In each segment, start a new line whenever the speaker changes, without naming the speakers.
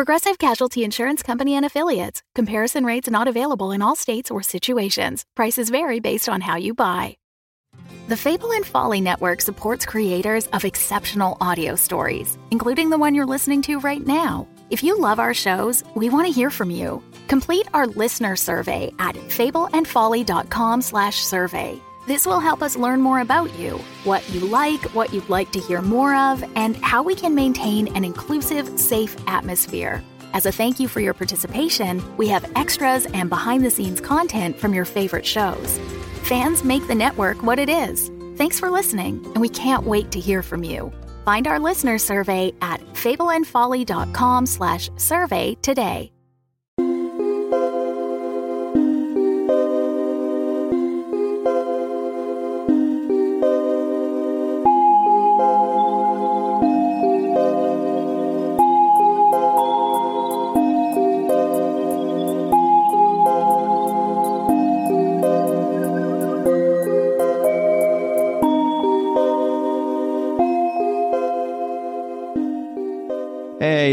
Progressive Casualty Insurance Company and Affiliates. Comparison rates not available in all states or situations. Prices vary based on how you buy. The Fable and Folly Network supports creators of exceptional audio stories, including the one you're listening to right now. If you love our shows, we want to hear from you. Complete our listener survey at fableandfolly.com/survey. This will help us learn more about you, what you like, what you'd like to hear more of, and how we can maintain an inclusive, safe atmosphere. As a thank you for your participation, we have extras and behind the scenes content from your favorite shows. Fans make the network what it is. Thanks for listening, and we can't wait to hear from you. Find our listener survey at fableandfolly.com slash survey today.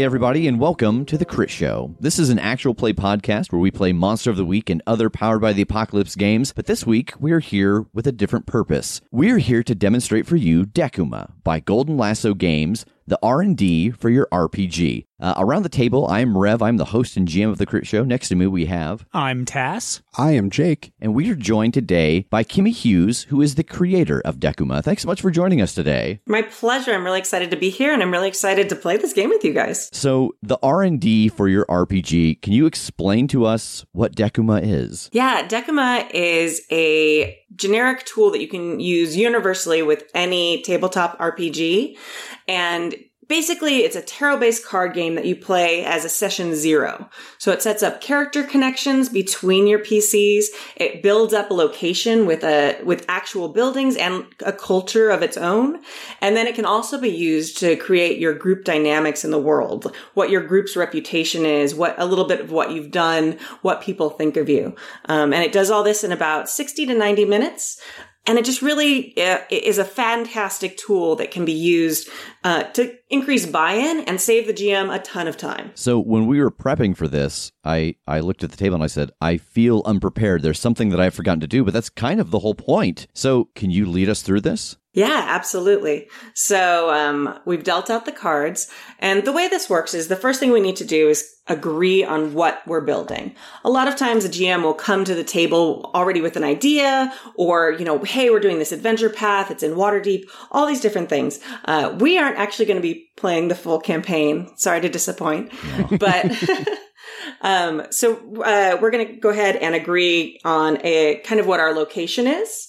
Everybody, and welcome to The Crit Show. This is an actual play podcast where we play Monster of the Week and other Powered by the Apocalypse games, but this week we're here with a different purpose. We're here to demonstrate for you Decuma by Golden Lasso Games, the R&D for your RPG. Uh, around the table, I'm Rev. I'm the host and GM of the Crit Show. Next to me, we have,
I'm Tass.
I am Jake.
and we are joined today by Kimmy Hughes, who is the creator of Decuma. Thanks so much for joining us today.
My pleasure. I'm really excited to be here and I'm really excited to play this game with you guys.
So, the R&D for your RPG, can you explain to us what Decuma is?
Yeah, Decuma is a generic tool that you can use universally with any tabletop RPG. And basically, it's a tarot based card game that you play as a session zero. So it sets up character connections between your PCs. It builds up a location with a, with actual buildings and a culture of its own. And then it can also be used to create your group dynamics in the world, what your group's reputation is, what a little bit of what you've done, what people think of you. Um, and it does all this in about 60 to 90 minutes. And it just really uh, is a fantastic tool that can be used uh, to increase buy-in and save the GM a ton of time.
So when we were prepping for this, I, I looked at the table and I said, I feel unprepared. There's something that I've forgotten to do, but that's kind of the whole point. So can you lead us through this?
Yeah, absolutely. So um, we've dealt out the cards, and the way this works is the first thing we need to do is agree on what we're building. A lot of times, a GM will come to the table already with an idea, or you know, hey, we're doing this adventure path. It's in Waterdeep. All these different things. Uh, we aren't actually going to be playing the full campaign. Sorry to disappoint, but. Um, so uh, we're going to go ahead and agree on a kind of what our location is,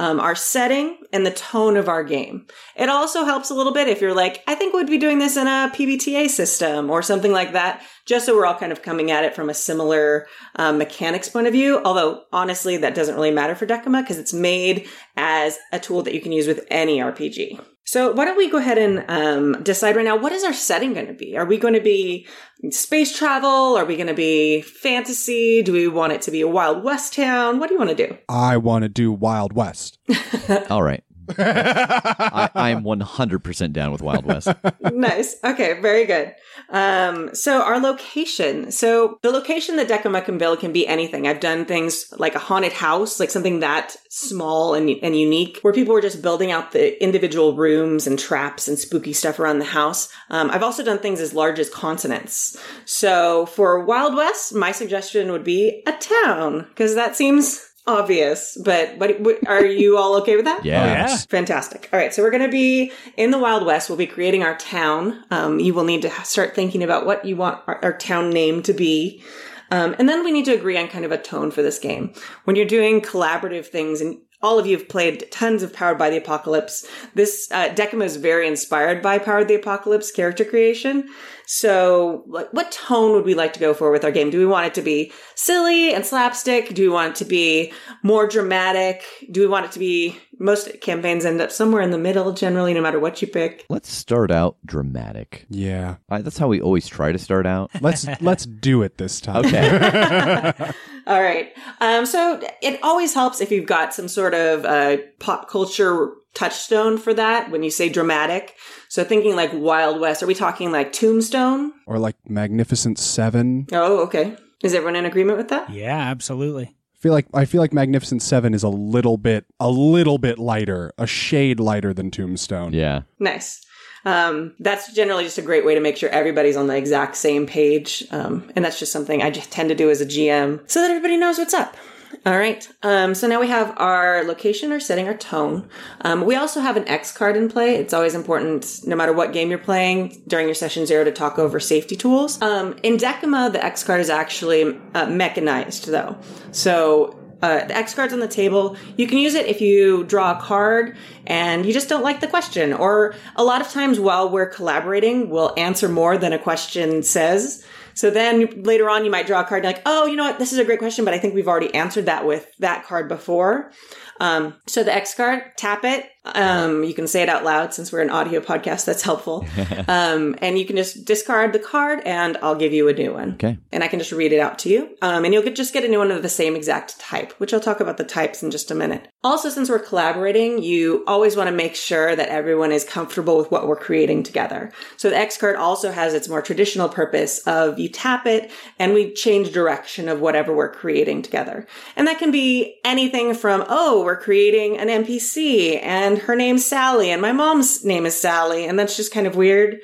um, our setting, and the tone of our game. It also helps a little bit if you're like, I think we'd be doing this in a PBTA system or something like that, just so we're all kind of coming at it from a similar um, mechanics point of view. Although honestly, that doesn't really matter for Decuma because it's made as a tool that you can use with any RPG. So why don't we go ahead and um, decide right now what is our setting going to be? Are we going to be space travel? Are we going to be fantasy? Do we want it to be a Wild West town? What do you want to do?
I want to do Wild West.
All right. I, I am 100% down with Wild West.
nice. Okay, very good. Um, so our location. So the location that Decuma can build can be anything. I've done things like a haunted house, like something that small and, and unique, where people were just building out the individual rooms and traps and spooky stuff around the house. Um, I've also done things as large as continents. So for Wild West, my suggestion would be a town, because that seems obvious, but what, what are you all okay with that?
Yeah.
Fantastic. All right. So we're going to be in the Wild West. We'll be creating our town. Um, you will need to start thinking about what you want our, our town name to be. Um, and then we need to agree on kind of a tone for this game. When you're doing collaborative things and all of you have played tons of Powered by the Apocalypse. This uh, Decuma is very inspired by Powered by the Apocalypse character creation. So, like, what tone would we like to go for with our game? Do we want it to be silly and slapstick? Do we want it to be more dramatic? Do we want it to be most campaigns end up somewhere in the middle generally no matter what you pick
Let's start out dramatic.
Yeah.
I, that's how we always try to start out.
Let's let's do it this time.
Okay.
all right um, so it always helps if you've got some sort of uh, pop culture touchstone for that when you say dramatic so thinking like wild west are we talking like tombstone
Or like Magnificent Seven.
oh okay is everyone in agreement with that
Yeah, absolutely.
I feel like I feel like Magnificent Seven is a little bit a little bit lighter, a shade lighter than Tombstone.
yeah.
nice um, that's generally just a great way to make sure everybody's on the exact same page um, and that's just something i just tend to do as a gm so that everybody knows what's up all right. Um, so now we have our location, our setting, our tone. Um, we also have an X card in play. It's always important, no matter what game you're playing during your session zero, to talk over safety tools. Um, in Decuma, the X card is actually uh, mechanized, though. So uh, the X card's on the table. You can use it if you draw a card and you just don't like the question. Or a lot of times while we're collaborating, we'll answer more than a question says. So then later on, you might draw a card and like, oh, you know what? This is a great question, but I think we've already answered that with that card before. Um, so the X card, tap it. Um, you can say it out loud since we're an audio podcast. That's helpful. um, and you can just discard the card and I'll give you a new one.
Okay.
And I can just read it out to you. Um, and you'll get, just get a new one of the same exact type, which I'll talk about the types in just a minute. Also, since we're collaborating, you always want to make sure that everyone is comfortable with what we're creating together. So the X card also has its more traditional purpose of you tap it and we change direction of whatever we're creating together. And that can be anything from, oh, we're creating an NPC and her name's Sally and my mom's name is Sally. And that's just kind of weird.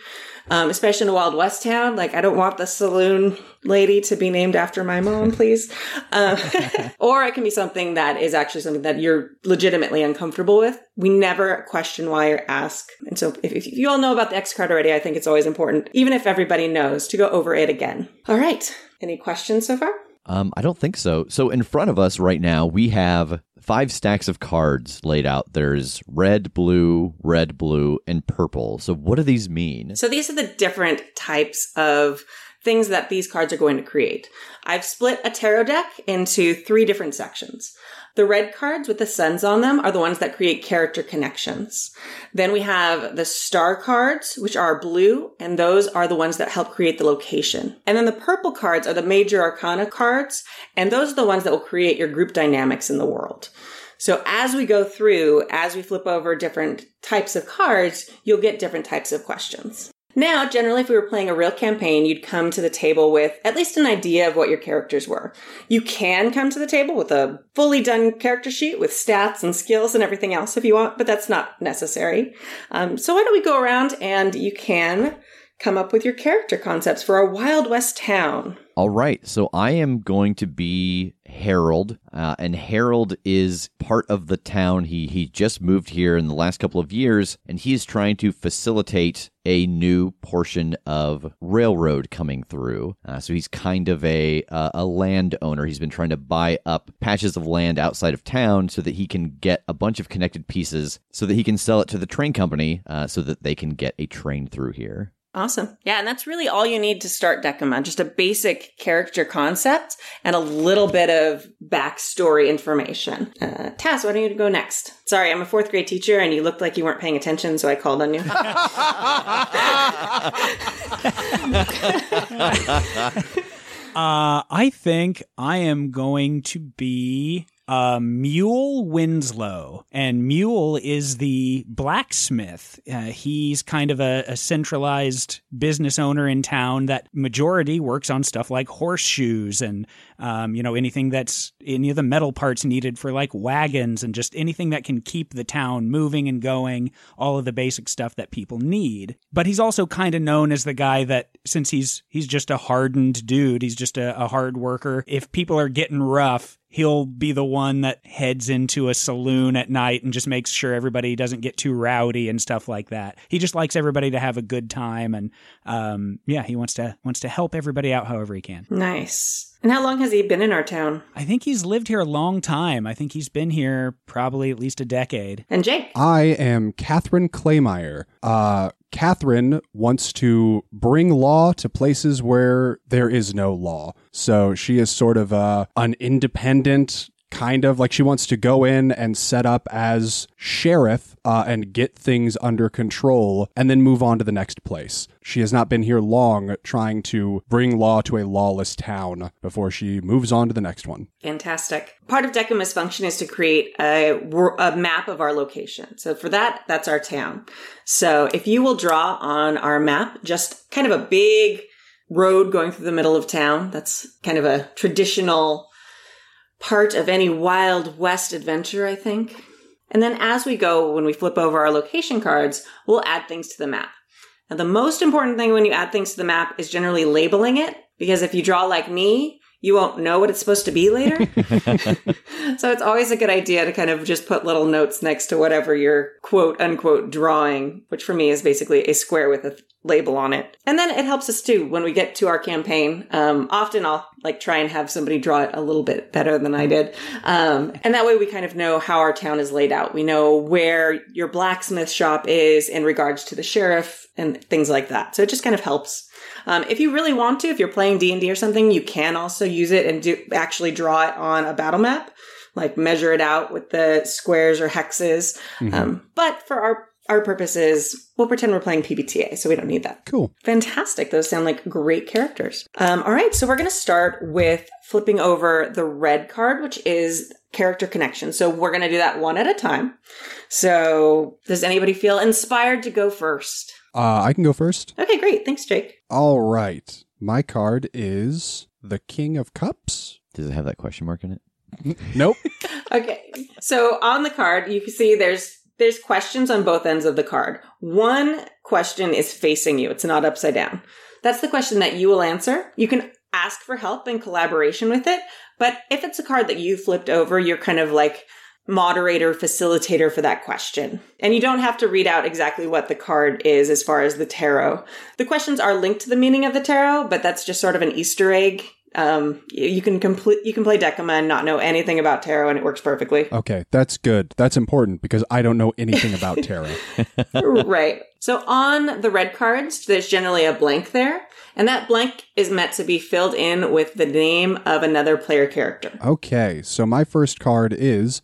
Um, especially in a Wild West town. Like, I don't want the saloon lady to be named after my mom, please. Um, or it can be something that is actually something that you're legitimately uncomfortable with. We never question why or ask. And so if, if you all know about the X card already, I think it's always important, even if everybody knows, to go over it again. All right. Any questions so far?
Um, I don't think so. So in front of us right now, we have five stacks of cards laid out. There's red, blue, red, blue, and purple. So what do these mean?
So these are the different types of things that these cards are going to create. I've split a tarot deck into three different sections. The red cards with the suns on them are the ones that create character connections. Then we have the star cards, which are blue, and those are the ones that help create the location. And then the purple cards are the major arcana cards, and those are the ones that will create your group dynamics in the world. So as we go through, as we flip over different types of cards, you'll get different types of questions. Now, generally, if we were playing a real campaign, you'd come to the table with at least an idea of what your characters were. You can come to the table with a fully done character sheet with stats and skills and everything else if you want, but that's not necessary. Um, so why don't we go around and you can come up with your character concepts for a Wild West town.
All right, so I am going to be Harold, uh, and Harold is part of the town. He he just moved here in the last couple of years, and he is trying to facilitate a new portion of railroad coming through. Uh, so he's kind of a uh, a landowner. He's been trying to buy up patches of land outside of town so that he can get a bunch of connected pieces, so that he can sell it to the train company, uh, so that they can get a train through here.
Awesome. Yeah, and that's really all you need to start Decuma. Just a basic character concept and a little bit of backstory information. Uh, Taz, why don't you go next? Sorry, I'm a fourth grade teacher and you looked like you weren't paying attention, so I called on you.
Uh, I think I am going to be uh, Mule Winslow. And Mule is the blacksmith. Uh, he's kind of a, a centralized business owner in town that majority works on stuff like horseshoes and, um, you know, anything that's any of the metal parts needed for like wagons and just anything that can keep the town moving and going, all of the basic stuff that people need. But he's also kind of known as the guy that, since he's he's just a hardened dude, he's just a, a hard worker. If people are getting rough, he'll be the one that heads into a saloon at night and just makes sure everybody doesn't get too rowdy and stuff like that. He just likes everybody to have a good time and um, yeah, he wants to wants to help everybody out however he can.
nice. And how long has he been in our town?
I think he's lived here a long time. I think he's been here probably at least a decade.
And Jake?
I am Catherine Claymeyer. Uh, Catherine wants to bring law to places where there is no law. So she is sort of uh, an independent kind of like she wants to go in and set up as sheriff uh, and get things under control and then move on to the next place. She has not been here long trying to bring law to a lawless town before she moves on to the next one.
Fantastic. Part of Decuma's function is to create a, a map of our location. So for that, that's our town. So if you will draw on our map, just kind of a big road going through the middle of town. That's kind of a traditional part of any Wild West adventure, I think. And then as we go, when we flip over our location cards, we'll add things to the map. Now, the most important thing when you add things to the map is generally labeling it, because if you draw like me, you won't know what it's supposed to be later. so it's always a good idea to kind of just put little notes next to whatever you're quote unquote drawing, which for me is basically a square with a label on it. And then it helps us too when we get to our campaign. Um, often I'll like try and have somebody draw it a little bit better than I did. Um, and that way we kind of know how our town is laid out. We know where your blacksmith shop is in regards to the sheriff and things like that. So it just kind of helps. Um, if you really want to, if you're playing D and D or something, you can also use it and do actually draw it on a battle map, like measure it out with the squares or hexes. Mm-hmm. Um, but for our our purposes, we'll pretend we're playing PBTA, so we don't need that.
Cool.
Fantastic. Those sound like great characters. Um, all right, so we're going to start with flipping over the red card, which is character connection. So we're going to do that one at a time. So does anybody feel inspired to go first?
Uh, I can go first.
Okay, great. Thanks, Jake.
All right. My card is the King of Cups.
Does it have that question mark in it?
nope.
okay. So on the card, you can see there's there's questions on both ends of the card. One question is facing you. It's not upside down. That's the question that you will answer. You can ask for help and collaboration with it. But if it's a card that you flipped over, you're kind of like moderator, facilitator for that question. And you don't have to read out exactly what the card is as far as the tarot. The questions are linked to the meaning of the tarot, but that's just sort of an Easter egg um, you can complete you can play Decuma and not know anything about tarot, and it works perfectly.
Okay, that's good. That's important because I don't know anything about tarot.
right. So on the red cards, there's generally a blank there, and that blank is meant to be filled in with the name of another player character.
Okay, so my first card is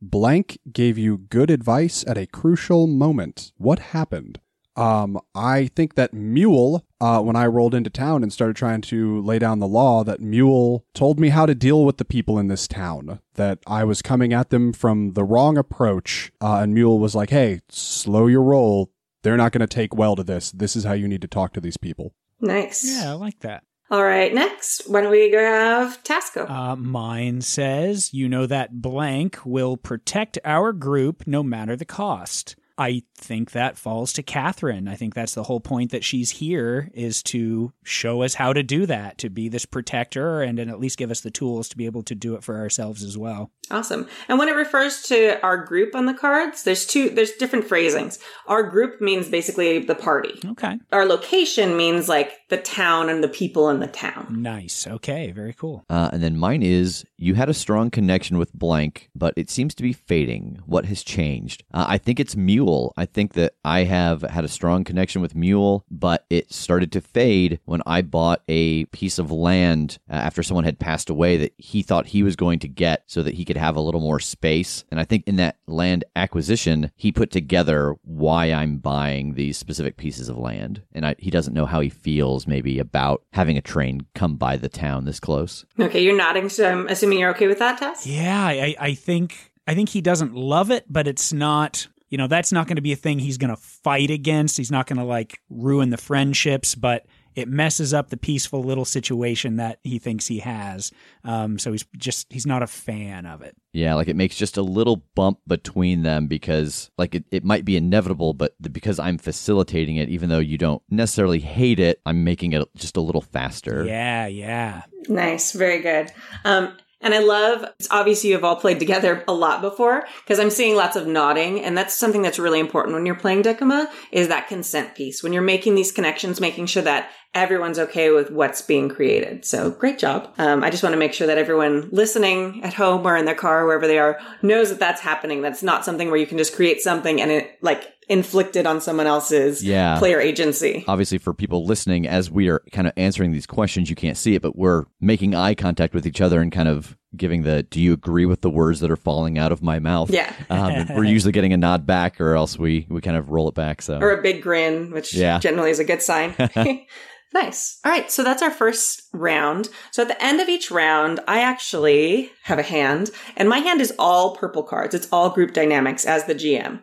blank gave you good advice at a crucial moment. What happened? Um, I think that Mule, uh, when I rolled into town and started trying to lay down the law, that Mule told me how to deal with the people in this town. That I was coming at them from the wrong approach, uh, and Mule was like, "Hey, slow your roll. They're not going to take well to this. This is how you need to talk to these people."
Nice.
Yeah, I like that.
All right, next, why don't we have Tasco?
Uh, mine says, you know that blank will protect our group no matter the cost. I think that falls to Catherine. I think that's the whole point that she's here is to show us how to do that, to be this protector and, and at least give us the tools to be able to do it for ourselves as well.
Awesome. And when it refers to our group on the cards, there's two, there's different phrasings. Our group means basically the party.
Okay.
Our location means like the town and the people in the town.
Nice. Okay. Very cool.
Uh, and then mine is you had a strong connection with blank, but it seems to be fading. What has changed? Uh, I think it's Mule. I think that I have had a strong connection with Mule, but it started to fade when I bought a piece of land uh, after someone had passed away that he thought he was going to get so that he could have a little more space. And I think in that land acquisition, he put together why I'm buying these specific pieces of land. And I, he doesn't know how he feels maybe about having a train come by the town this close.
Okay, you're nodding, so I'm assuming you're okay with that, Tess?
Yeah, I, I think I think he doesn't love it, but it's not you know that's not going to be a thing he's going to fight against he's not going to like ruin the friendships but it messes up the peaceful little situation that he thinks he has. Um, so he's just he's not a fan of it.
Yeah, like it makes just a little bump between them because like it, it might be inevitable, but the, because I'm facilitating it, even though you don't necessarily hate it, I'm making it just a little faster.
Yeah, yeah.
Nice, very good. Um, and I love, it's obvious you have all played together a lot before because I'm seeing lots of nodding. And that's something that's really important when you're playing Decuma is that consent piece. When you're making these connections, making sure that everyone's okay with what's being created. So great job. Um, I just want to make sure that everyone listening at home or in their car, wherever they are, knows that that's happening. That's not something where you can just create something and it like inflicted on someone else's
Yeah.
player agency.
Obviously, for people listening, as we are kind of answering these questions, you can't see it, but we're making eye contact with each other and kind of giving the "Do you agree with the words that are falling out of my mouth?"
Yeah.
Um, we're usually getting a nod back, or else we we kind of roll it back. So
Or a big grin, which
Yeah.
generally is a good sign. Nice. All right. So that's our first round. So at the end of each round, I actually have a hand and my hand is all purple cards. It's all group dynamics as the GM.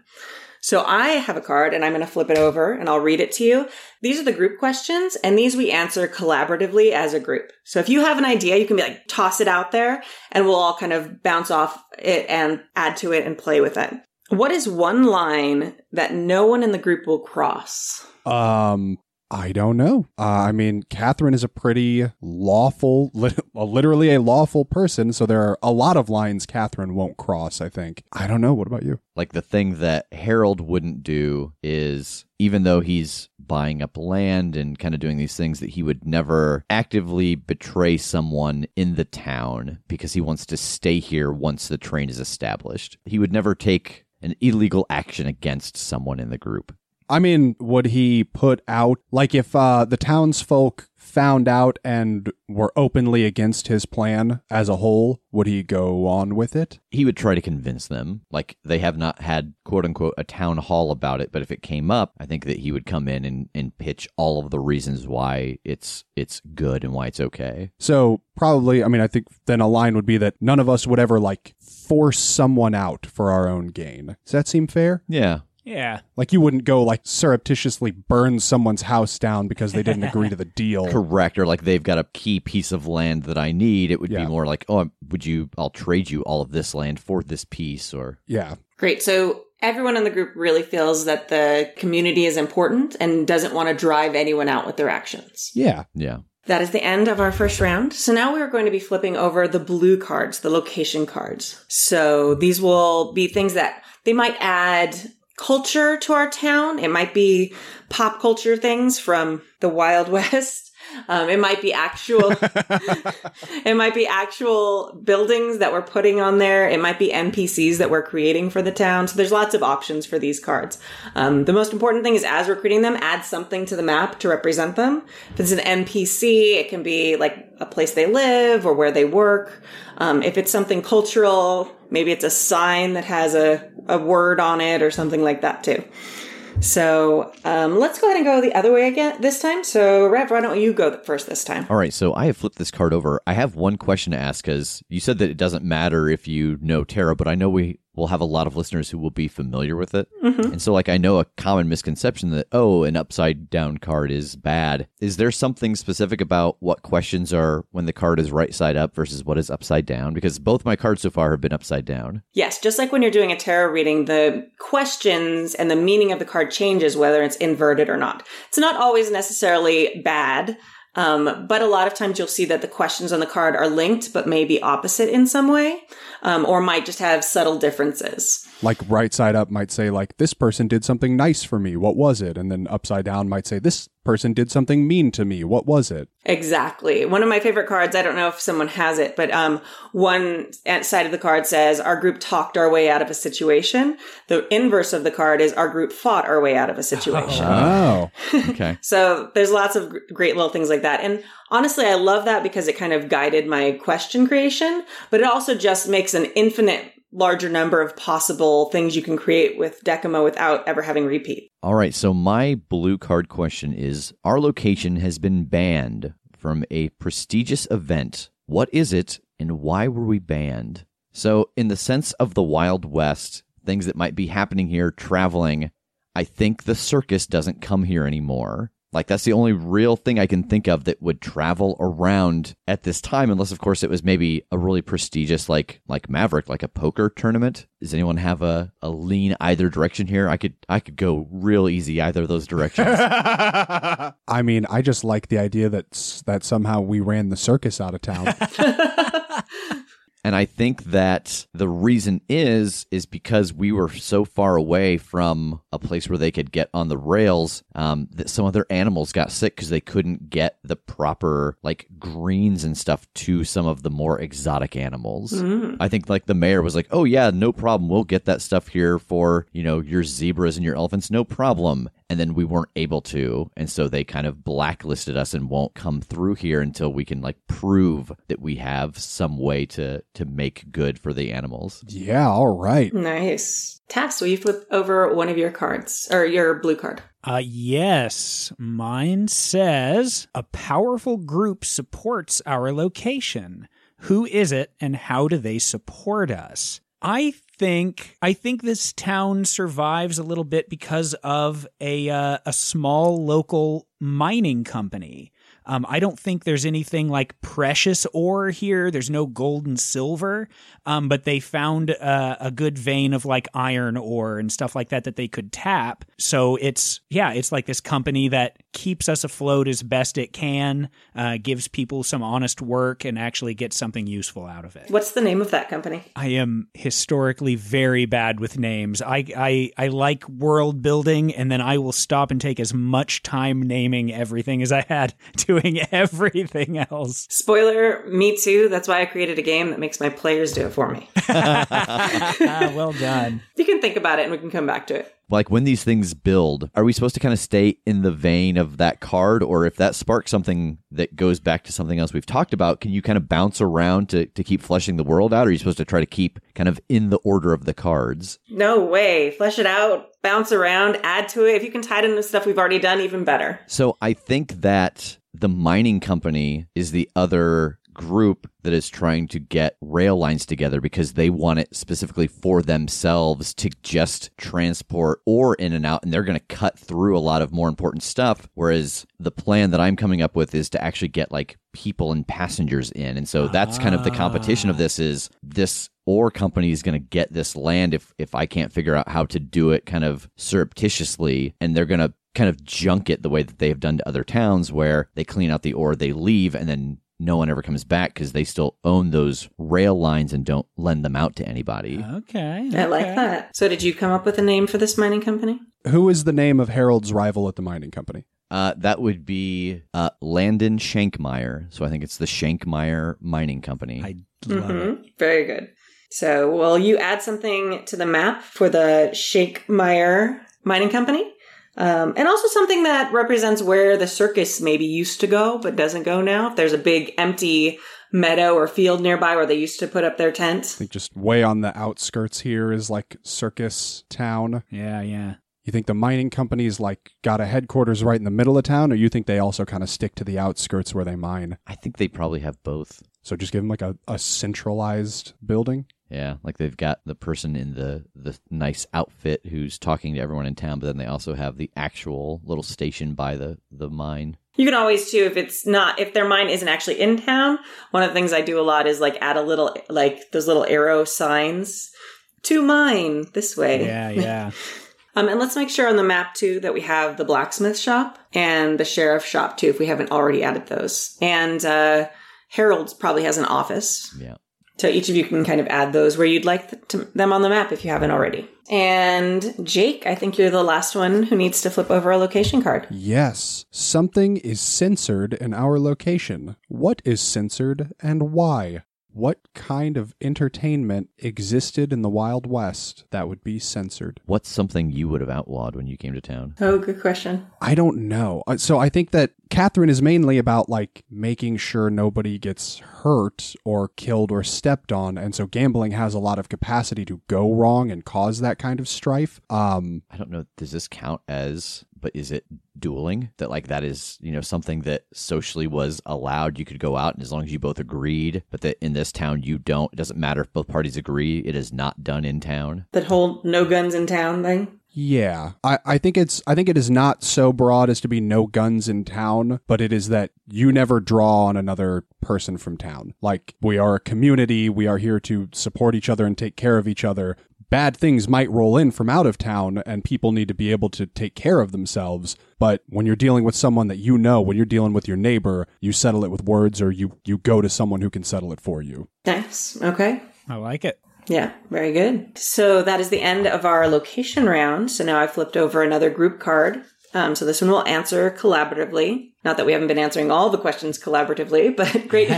So I have a card and I'm going to flip it over and I'll read it to you. These are the group questions and these we answer collaboratively as a group. So if you have an idea, you can be like, toss it out there and we'll all kind of bounce off it and add to it and play with it. What is one line that no one in the group will cross?
Um, I don't know. Uh, I mean, Catherine is a pretty lawful, lit- literally a lawful person, so there are a lot of lines Catherine won't cross, I think. I don't know. What about you?
like the thing that Harold wouldn't do is even though he's buying up land and kind of doing these things that he would never actively betray someone in the town because he wants to stay here once the train is established. He would never take an illegal action against someone in the group.
I mean, would he put out, like, if uh, the townsfolk found out and were openly against his plan as a whole, would he go on with it?
He would try to convince them. Like they have not had quote unquote a town hall about it, but if it came up, I think that he would come in and, and pitch all of the reasons why it's it's good and why it's okay.
So probably, I mean, I think then a line would be that none of us would ever, like, force someone out for our own gain. Does that seem fair?
Yeah.
Yeah.
Like you wouldn't go like surreptitiously burn someone's house down because they didn't agree to the deal.
correct or like they've got a key piece of land that I need, it would
Yeah.
be more like, oh, would you? I'll trade you all of this land for this piece, or
Yeah.
Great. So everyone in the group really feels that the community is important and doesn't want to drive anyone out with their actions.
Yeah.
yeah,
That is the end of our first round. So now we are going to be flipping over the blue cards, the location cards. So these will be things that they might add culture to our town. It might be pop culture things from the Wild West. Um, it might be actual, it might be actual buildings that we're putting on there. It might be NPCs that we're creating for the town. So there's lots of options for these cards. Um, the most important thing is as we're creating them, add something to the map to represent them. If it's an NPC, it can be like a place they live or where they work. Um, if it's something cultural, maybe it's a sign that has a, a word on it or something like that too. So um, let's go ahead and go the other way again this time. So Rev, why don't you go first this time?
All right, so I have flipped this card over. I have one question to ask because you said that it doesn't matter if you know tarot, but I know we will have a lot of listeners who will be familiar with it. Mm-hmm. And so, like, I know a common misconception that, oh, an upside down card is bad. Is there something specific about what questions are when the card is right side up versus what is upside down? Because both my cards so far have been upside down.
Yes, just like when you're doing a tarot reading, the questions and the meaning of the card changes whether it's inverted or not. It's not always necessarily bad, um, but a lot of times you'll see that the questions on the card are linked, but maybe opposite in some way, um, or might just have subtle differences.
Like right side up might say like this person did something nice for me. What was it? And then upside down might say this person did something mean to me. What was it?
Exactly. One of my favorite cards, I don't know if someone has it, but um, one side of the card says, Our group talked our way out of a situation. The inverse of the card is, Our group fought our way out of a situation.
Oh.
Okay.
So there's lots of great little things like that. And honestly, I love that because it kind of guided my question creation, but it also just makes an infinite larger number of possible things you can create with Decuma without ever having repeat.
All right, so my blue card question is Our location has been banned from a prestigious event. What is it and why were we banned? So, in the sense of the Wild West, things that might be happening here, traveling, I think the circus doesn't come here anymore. Like, that's the only real thing I can think of that would travel around at this time, unless, of course, it was maybe a really prestigious, like, like Maverick, like a poker tournament. Does anyone have a, a lean either direction here? I could, I could go real easy either of those directions.
I mean, I just like the idea that that somehow we ran the circus out of town.
And I think that the reason is is because we were so far away from a place where they could get on the rails um, that some of their animals got sick because they couldn't get the proper like greens and stuff to some of the more exotic animals.
Mm.
I think like the mayor was like, "Oh yeah, no problem. We'll get that stuff here for you know your zebras and your elephants, no problem." And then we weren't able to, and so they kind of blacklisted us and won't come through here until we can like prove that we have some way to to make good for the animals.
Yeah, all right.
Nice. Tass, will you flip over one of your cards or your blue card?
Uh, yes, mine says a powerful group supports our location. Who is it and how do they support us? I think I think this town survives a little bit because of a uh, a small local mining company. Um, I don't think there's anything like precious ore here. There's no gold and silver, um, but they found uh, a good vein of like iron ore and stuff like that that they could tap. So it's yeah, it's like this company that keeps us afloat as best it can, uh, gives people some honest work, and actually gets something useful out of it.
What's the name of that company?
I am historically very bad with names. I, I I like world building, and then I will stop and take as much time naming everything as I had doing everything else.
Spoiler, me too. That's why I created a game that makes my players do it for me.
Ah, well done.
You can think about it and we can come back to it.
Like when these things build, are we supposed to kind of stay in the vein of that card, or if that sparks something that goes back to something else we've talked about, can you kind of bounce around to, to keep fleshing the world out? Or are you supposed to try to keep kind of in the order of the cards?
No way. Flesh it out, bounce around, add to it. If you can tie it into stuff we've already done, even better.
So I think that the mining company is the other group that is trying to get rail lines together because they want it specifically for themselves to just transport ore in and out and they're going to cut through a lot of more important stuff. Whereas the plan that I'm coming up with is to actually get like people and passengers in. And so that's kind of the competition of this is this ore company is going to get this land if if I can't figure out how to do it kind of surreptitiously. And they're going to kind of junk it the way that they have done to other towns where they clean out the ore they leave and then no one ever comes back because they still own those rail lines and don't lend them out to anybody.
Okay.
I like that. So, did you come up with a name for this mining company?
Who is the name of Harold's rival at the mining company?
Uh, that would be uh, Landon Shankmeyer. So I think it's the Shankmeyer Mining Company.
I love it.
Mhm. Very good. So, will you add something to the map for the Shankmeyer Mining Company? Um, and also something that represents where the circus maybe used to go, but doesn't go now. If there's a big empty meadow or field nearby where they used to put up their
I think just way on the outskirts here is like Circus Town.
Yeah, yeah.
You think the mining companies like got a headquarters right in the middle of town, or you think they also kind of stick to the outskirts where they mine?
I think they probably have both.
So just give them like a, a centralized building.
Yeah, like they've got the person in the the nice outfit who's talking to everyone in town, but then they also have the actual little station by the the mine.
You can always too, if it's not, if their mine isn't actually in town, one of the things I do a lot is like add a little, like those little arrow signs to mine this way.
Yeah, yeah.
Um, and let's make sure on the map too that we have the blacksmith shop and the sheriff shop too, if we haven't already added those. And uh, Harold's probably has an office.
Yeah.
So each of you can kind of add those where you'd like th- to, them on the map if you haven't already. And Jake, I think you're the last one who needs to flip over a location card.
Yes, something is censored in our location. What is censored and why? What kind of entertainment existed in the Wild West that would be censored?
What's something you would have outlawed when you came to town?
Oh, good question.
I don't know. Uh, So I think that Catherine is mainly about like making sure nobody gets hurt or killed or stepped on, and so gambling has a lot of capacity to go wrong and cause that kind of strife. Um,
I don't know. Does this count as? But is it dueling? That like that is you know something that socially was allowed. You could go out and as long as you both agreed. But that in this town you don't. It doesn't matter if both parties agree. It is not done in town.
That whole no guns in town thing.
Yeah, I, I think it's I think it is not so broad as to be no guns in town, but it is that you never draw on another person from town. Like we are a community, we are here to support each other and take care of each other. Bad things might roll in from out of town and people need to be able to take care of themselves. But when you're dealing with someone that you know, when you're dealing with your neighbor, you settle it with words or you, you go to someone who can settle it for you.
Nice. Okay.
I like it.
Yeah, very good. So that is the end of our location round. So now I flipped over another group card. Um, so this one will answer collaboratively. Not that we haven't been answering all the questions collaboratively, but great,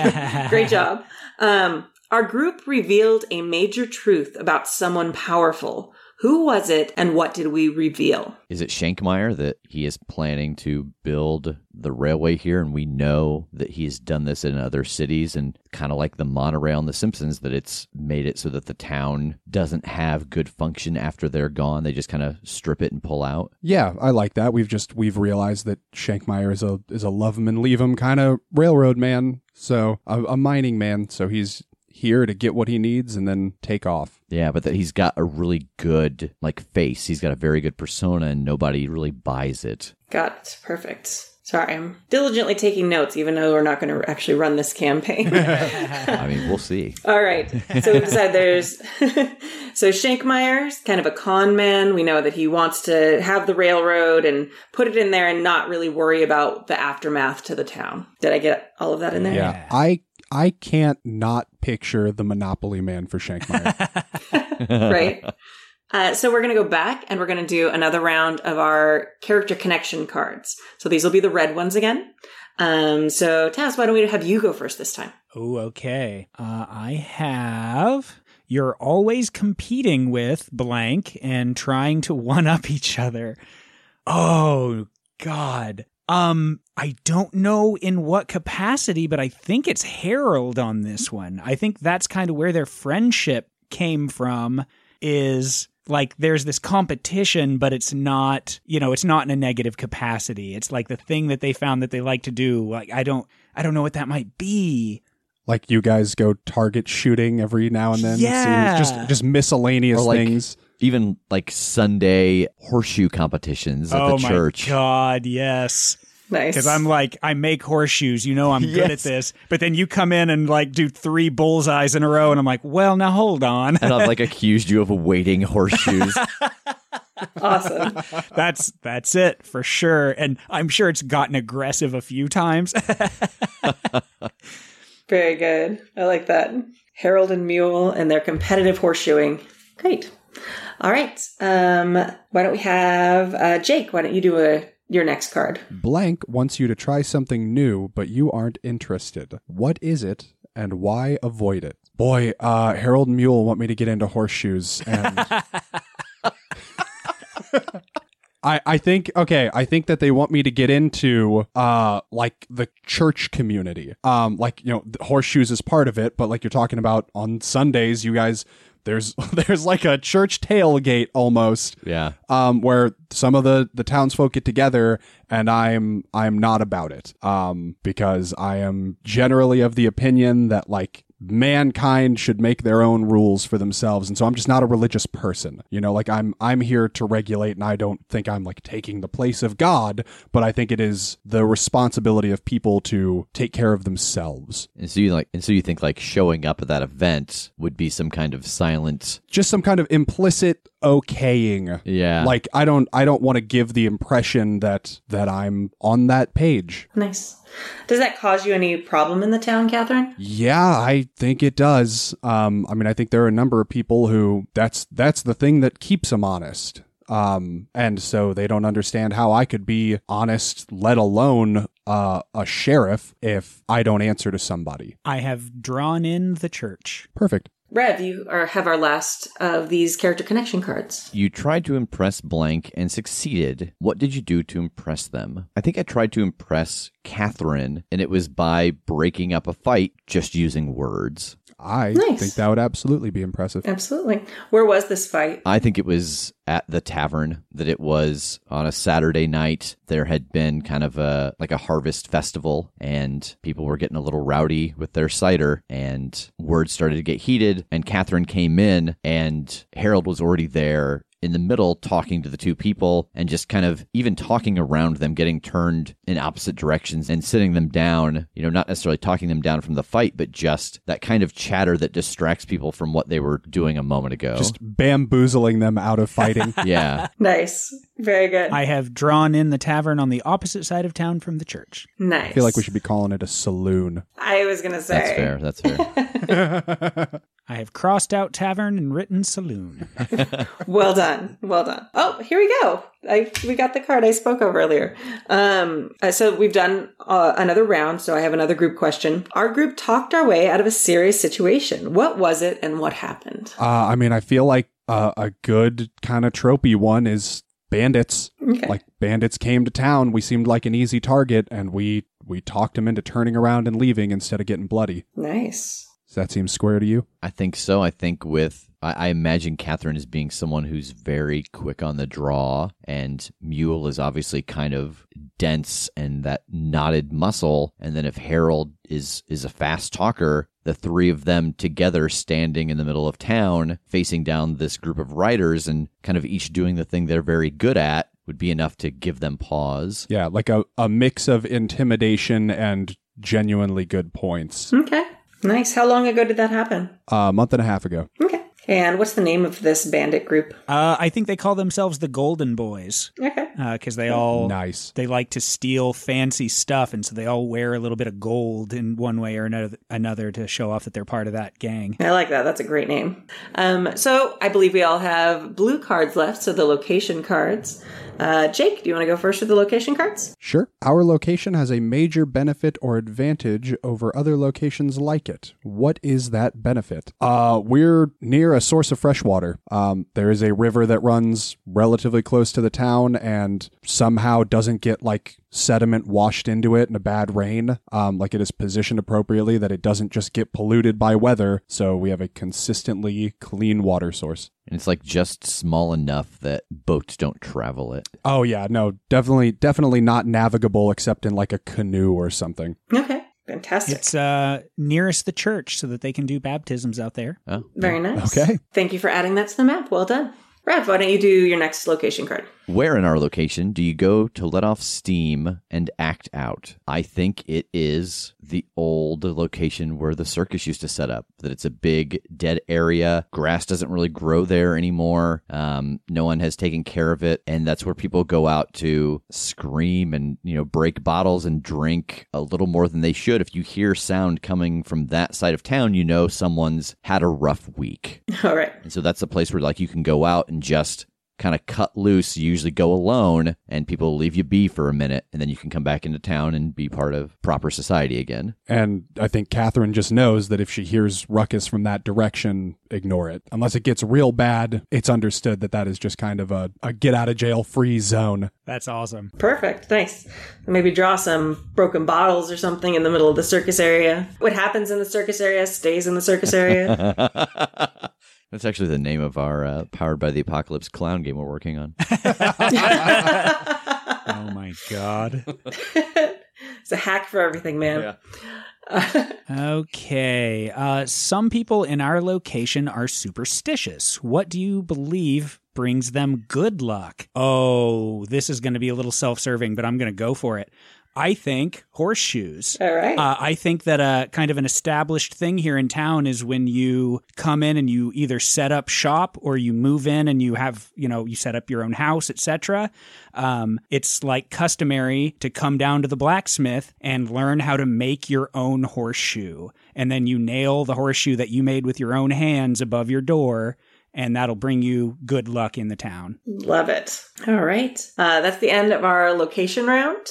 great job. Um, our group revealed a major truth about someone powerful. Who was it and what did we reveal?
Is it Shankmeyer that he is planning to build the railway here? And we know that he's done this in other cities and kind of like the monorail in The Simpsons, that it's made it so that the town doesn't have good function after they're gone. They just kind of strip it and pull out.
Yeah, I like that. We've just we've realized that Shankmeyer is a is a love him and leave him kind of railroad man. So a, a mining man. So he's here to get what he needs and then take off.
Yeah, but that he's got a really good like face. He's got a very good persona and nobody really buys it.
Got it. Perfect. Sorry, I'm diligently taking notes, even though we're not going to actually run this campaign.
I mean, we'll see.
All right. So we decided there's so Shankmeyer's kind of a con man. We know that he wants to have the railroad and put it in there and not really worry about the aftermath to the town. Did I get all of that in there?
Yeah. I I can't not picture the Monopoly man for Shankmeyer.
right. Uh, so we're going to go back and we're going to do another round of our character connection cards. So these will be the red ones again. Um, so Taz, why don't we have you go first this time?
Oh, okay. Uh, I have. You're always competing with blank and trying to one up each other. Oh, God. Um, I don't know in what capacity, but I think it's Harold on this one. I think that's kind of where their friendship came from is like there's this competition, but it's not, you know, it's not in a negative capacity. It's like the thing that they found that they like to do. Like I don't I don't know what that might be.
like you guys go target shooting every now and then.
Yeah.
just just miscellaneous
Or like-
things.
Even like Sunday horseshoe competitions at
oh
the
my
church.
god, yes.
Nice.
Because I'm like, I make horseshoes. You know, I'm good at this. But then you come in and like do three bullseyes in a row, and I'm like, well, now hold on.
and I've like accused you of weighting horseshoes.
awesome.
that's that's it for sure. And I'm sure it's gotten aggressive a few times.
Very good. I like that. Harold and Mule and their competitive horseshoeing. Great. All right. Um, why don't we have uh, Jake? Why don't you do a your next card?
Blank wants you to try something new, but you aren't interested. What is it, and why avoid it? Boy, uh, Harold Mule want me to get into horseshoes, and I, I think okay, I think that they want me to get into uh like the church community. Um like you know, the horseshoes is part of it, but like you're talking about on Sundays, you guys there's there's like a church tailgate almost
yeah.
um, where some of the the townsfolk get together, and I'm I'm not about it, um, because I am generally of the opinion that like mankind should make their own rules for themselves, and so I'm just not a religious person. You know, like I'm I'm here to regulate, and I don't think I'm like taking the place of God, but I think it is the responsibility of people to take care of themselves.
And so you like, and so you think like showing up at that event would be some kind of silent,
Just some kind of implicit okaying.
yeah,
Like I don't I don't want to give the impression that that I'm on that page.
Nice. Does that cause you any problem in the town, Catherine?
Yeah, I think it does. Um, I mean, I think there are a number of people who that's that's the thing that keeps them honest. Um, and so they don't understand how I could be honest, let alone uh, a sheriff, if I don't answer to somebody.
I have drawn in the church.
Perfect.
Rev, you are, have our last of these character connection cards.
You tried to impress blank and succeeded. What did you do to impress them? I think I tried to impress Catherine, and it was by breaking up a fight just using words.
I
Nice.
think that would absolutely be impressive.
Absolutely. Where was this fight?
I think it was at the tavern that it was on a Saturday night. There had been kind of a like a harvest festival and people were getting a little rowdy with their cider and words started to get heated and Catherine came in and Harold was already there in the middle talking to the two people and just kind of even talking around them, getting turned in opposite directions and sitting them down, you know, not necessarily talking them down from the fight, but just that kind of chatter that distracts people from what they were doing a moment ago.
Just bamboozling them out of fighting.
yeah.
Nice. Very good.
I have drawn in the tavern on the opposite side of town from the church.
nice.
I feel like we should be calling it a saloon.
I was going to say.
That's fair. That's fair.
I have crossed out tavern and written saloon.
Well done. Well done. Oh, here we go. I we got the card I spoke of earlier. Um, uh, so we've done uh, another round. So I have another group question. Our group talked our way out of a serious situation. What was it, and what happened?
Uh, I mean, I feel like uh, a good kind of tropey one is bandits.
Okay.
Like bandits came to town, we seemed like an easy target, and we we talked him into turning around and leaving instead of getting bloody.
nice.
Does that seem square to you?
I think so. I think with I, I imagine Catherine as being someone who's very quick on the draw, and Mule is obviously kind of dense and that knotted muscle. And then if Harold is is a fast talker, the three of them together standing in the middle of town, facing down this group of riders, and kind of each doing the thing they're very good at, would be enough to give them pause.
Yeah, like a, a mix of intimidation and genuinely good points.
Okay. Nice. How long ago did that happen?
Uh, a month and a half ago.
Okay. And what's the name of this bandit group?
Uh, I think they call themselves the Golden Boys
Okay.
because they all
Nice.
they like to steal fancy stuff, and so they all wear a little bit of gold in one way or another, another to show off that they're part of that gang.
I like that. That's a great name. Um, so I believe we all have blue cards left, so the location cards. Uh, Jake, do you want to go first with the location cards?
Sure. Our location has a major benefit or advantage over other locations like it. What is that benefit? Uh, we're near a source of fresh water. Um, there is a river that runs relatively close to the town and somehow doesn't get like sediment washed into it in a bad rain. Um, like it is positioned appropriately that it doesn't just get polluted by weather. So we have a consistently clean water source.
And it's like just small enough that boats don't travel it.
Oh yeah, no, definitely, definitely not navigable except in like a canoe or something.
Okay. Fantastic.
It's uh, nearest the church, so that they can do baptisms out there.
Oh,
Very nice.
Okay.
Thank you for adding that to the map. Well done. Brad, why don't you do your next location card?
Where in our location do you go to let off steam and act out? I think it is the old location where the circus used to set up. That it's a big dead area. Grass doesn't really grow there anymore. Um, no one has taken care of it, and that's where people go out to scream and you know break bottles and drink a little more than they should. If you hear sound coming from that side of town, you know someone's had a rough week.
All right.
And so that's the place where like you can go out and just kind of cut loose. You usually go alone and people leave you be for a minute and then you can come back into town and be part of proper society again.
And I think Catherine just knows that if she hears ruckus from that direction, ignore it. Unless it gets real bad, it's understood that that is just kind of a, a get out of jail free zone.
That's awesome.
Perfect. Nice. Maybe draw some broken bottles or something in the middle of the circus area. What happens in the circus area stays in the circus area.
That's actually the name of our uh, Powered by the Apocalypse clown game we're working on.
Oh my god.
it's a hack for everything, man.
Okay. Uh, some people in our location are superstitious. What do you believe brings them good luck? Oh, this is going to be a little self serving, but I'm going to go for it. I think horseshoes.
All right.
Uh, I think that a kind of an established thing here in town is when you come in and you either set up shop or you move in and you have, you know, you set up your own house, etc. Um, it's like customary to come down to the blacksmith and learn how to make your own horseshoe, and then you nail the horseshoe that you made with your own hands above your door. And that'll bring you good luck in the town.
Love it. All right. Uh, that's the end of our location round.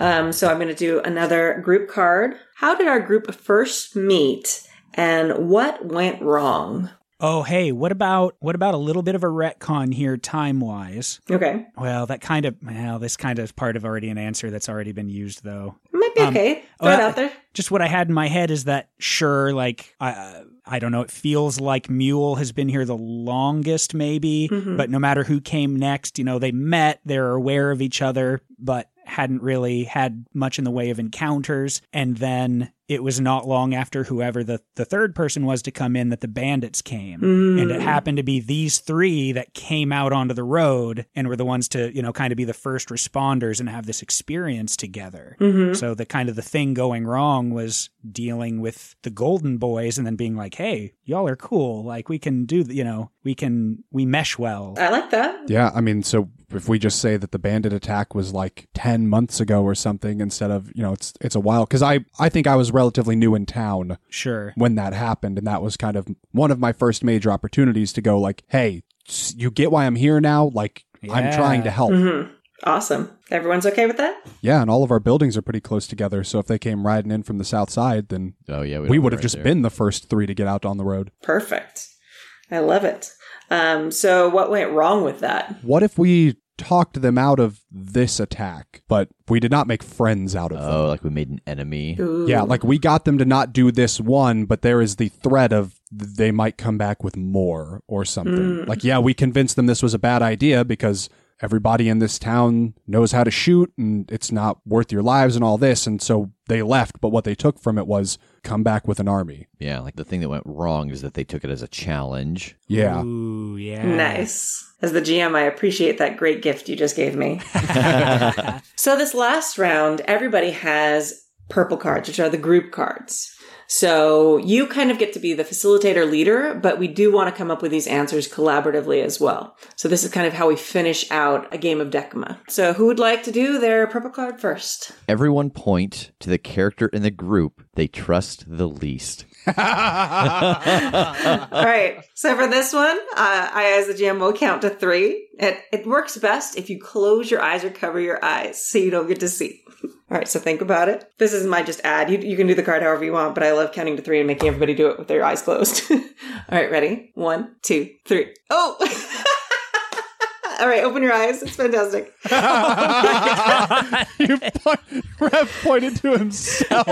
Um, so I'm going to do another group card. How did our group first meet and what went wrong?
Oh, hey, what about what about a little bit of a retcon here, time wise?
Okay.
Well, that kind of well, this kind of part of already an answer that's already been used though.
Might be
Um,
okay. Throw
well,
it out there.
Just what I had in my head is that sure, like I I don't know, it feels like Mule has been here the longest, maybe.
Mhm.
But no matter who came next, you know, they met, they're aware of each other, but hadn't really had much in the way of encounters. And then it was not long after whoever the, the third person was to come in that the bandits came.
Mm.
And it happened to be these three that came out onto the road and were the ones to, you know, kind of be the first responders and have this experience together.
Mhm.
So the kind of the thing going wrong was dealing with the golden boys and then being like, hey, y'all are cool. Like we can do, th- you know, we can, we mesh well.
I like that.
Yeah, I mean, so if we just say that the bandit attack was like 10 months ago or something instead of, you know, it's it's a while cuz I I think I was relatively new in town
Sure.
when that happened and that was kind of one of my first major opportunities to go like, "Hey, you get why I'm here now? Like I'm trying to help."
hmm Awesome. Everyone's okay with that?
Yeah, and all of our buildings are pretty close together, so if they came riding in from the south side, then
Oh yeah,
we,
don't
would
go
have
right
just
there.
been the first 3 to get out on the road.
Perfect. I love it. Um, so what went wrong with that?
What if we talked them out of this attack, but we did not make friends out of them?
Oh, like we made an enemy.
Ooh.
Yeah, like we got them to not do this one, but there is the threat of they might come back with more or something.
Mm.
Like, yeah, we convinced them this was a bad idea because everybody in this town knows how to shoot and it's not worth your lives and all this. And so they left, but what they took from it was come back with an army.
Yeah, like the thing that went wrong is that they took it as a challenge.
Yeah.
Ooh, yeah.
Nice. As the GM, I appreciate that great gift you just gave me. so this last round, everybody has purple cards, which are the group cards. So you kind of get to be the facilitator leader, but we do want to come up with these answers collaboratively as well. So this is kind of how we finish out a game of Decuma. So who would like to do their purple card first?
Everyone point to the character in the group they trust the least.
All right. So for this one, uh, I, as the GM, will count to three. It, it works best if you close your eyes or cover your eyes so you don't get to see. All right. So think about it. This is my just ad. You, you can do the card however you want, but I love counting to three and making everybody do it with their eyes closed. All right. Ready? One, two, three. Oh! All right. Open your eyes. It's fantastic.
you point, Rev pointed to himself.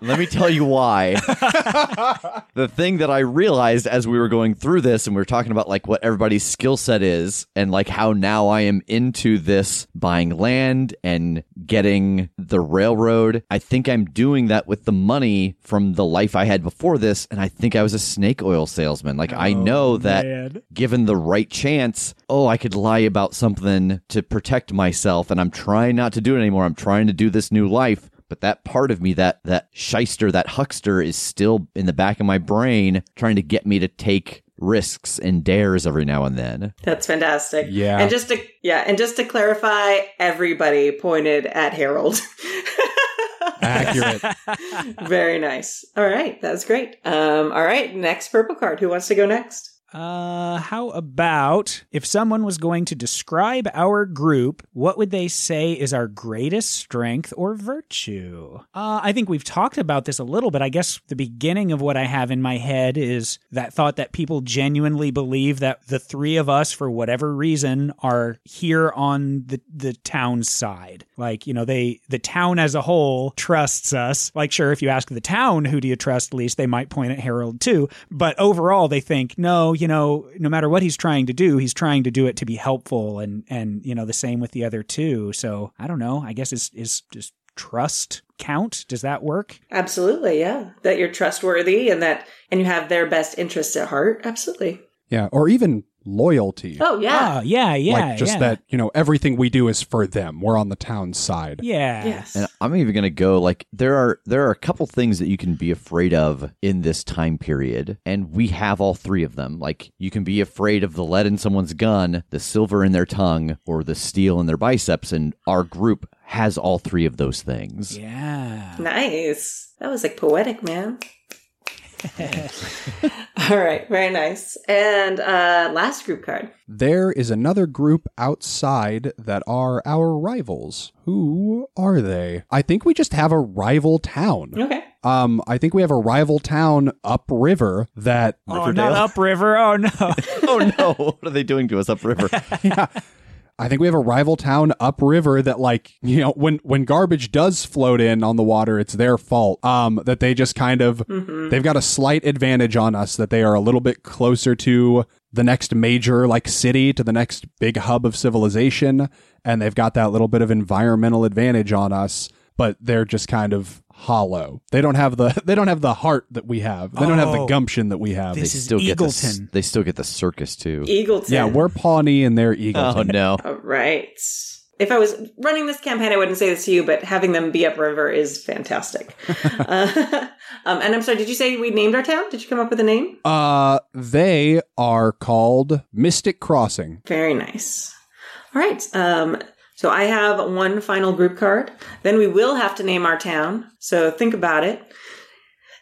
Let me tell you why. the thing that I realized as we were going through this and we were talking about like what everybody's skill set is and like how now I am into this buying land and getting the railroad. I think I'm doing that with the money from the life I had before this and I think I was a snake oil salesman. Like I oh, know that
man.
given the right chance, oh, I could lie about something to protect myself, and I'm trying not to do it anymore. I'm trying to do this new life. But that part of me, that that shyster, that huckster, is still in the back of my brain, trying to get me to take risks and dares every now and then.
That's fantastic.
Yeah.
And just to yeah, and just to clarify, everybody pointed at Harold.
Accurate.
Very nice. All right, that's great. Um, all right, next purple card. Who wants to go next?
Uh, how about if someone was going to describe our group, what would they say is our greatest strength or virtue? Uh, I think we've talked about this a little bit. I guess the beginning of what I have in my head is that thought that people genuinely believe that the three of us, for whatever reason, are here on the, the town's side. Like, you know, they, the town as a whole trusts us. Like, sure, if you ask the town, who do you trust least, they might point at Harold too. But overall, they think, no, you know, no matter what he's trying to do, he's trying to do it to be helpful, and and you know the same with the other two. So I don't know. I guess is is just trust count? Does that work?
Absolutely, yeah. That you're trustworthy and that and you have their best interests at heart. Absolutely.
yeah, or even loyalty.
Oh yeah.
Ah, yeah, yeah,
like just
yeah.
that, you know, everything we do is for them. We're on the town's side.
Yeah.
yes.
And I'm even going to go like there are there are a couple things that you can be afraid of in this time period and we have all three of them. Like you can be afraid of the lead in someone's gun, the silver in their tongue, or the steel in their biceps and our group has all three of those things.
Yeah.
Nice. That was like poetic, man. All right, very nice. And uh last group card.
There is another group outside that are our rivals. Who are they? I think we just have a rival town.
Okay.
Um, I think we have a rival town upriver that
Oh, not upriver. Oh no.
oh no, what are they doing to us upriver?
I think we have a rival town upriver that like, you know, when when garbage does float in on the water, it's their fault. Um that they just kind of they've got a slight advantage on us that they are a little bit closer to the next major like city to the next big hub of civilization and they've got that little bit of environmental advantage on us. but they're just kind of hollow. They don't have the they don't have the heart that we have. They don't have the
Oh.
gumption that we have.
This
they
is
still get the, s-
Eagleton.
they still get the circus too.
Eagleton.
yeah, we're Pawnee and they're Eagleton.
Oh no.
All right. If I was running this campaign, I wouldn't say this to you, but having them be upriver is fantastic. uh, um, and I'm sorry, did you say we named our town? Did you come up with a name?
Uh, they are called Mystic Crossing.
Very nice. All right. Um, so I have one final group card. Then we will have to name our town. So think about it.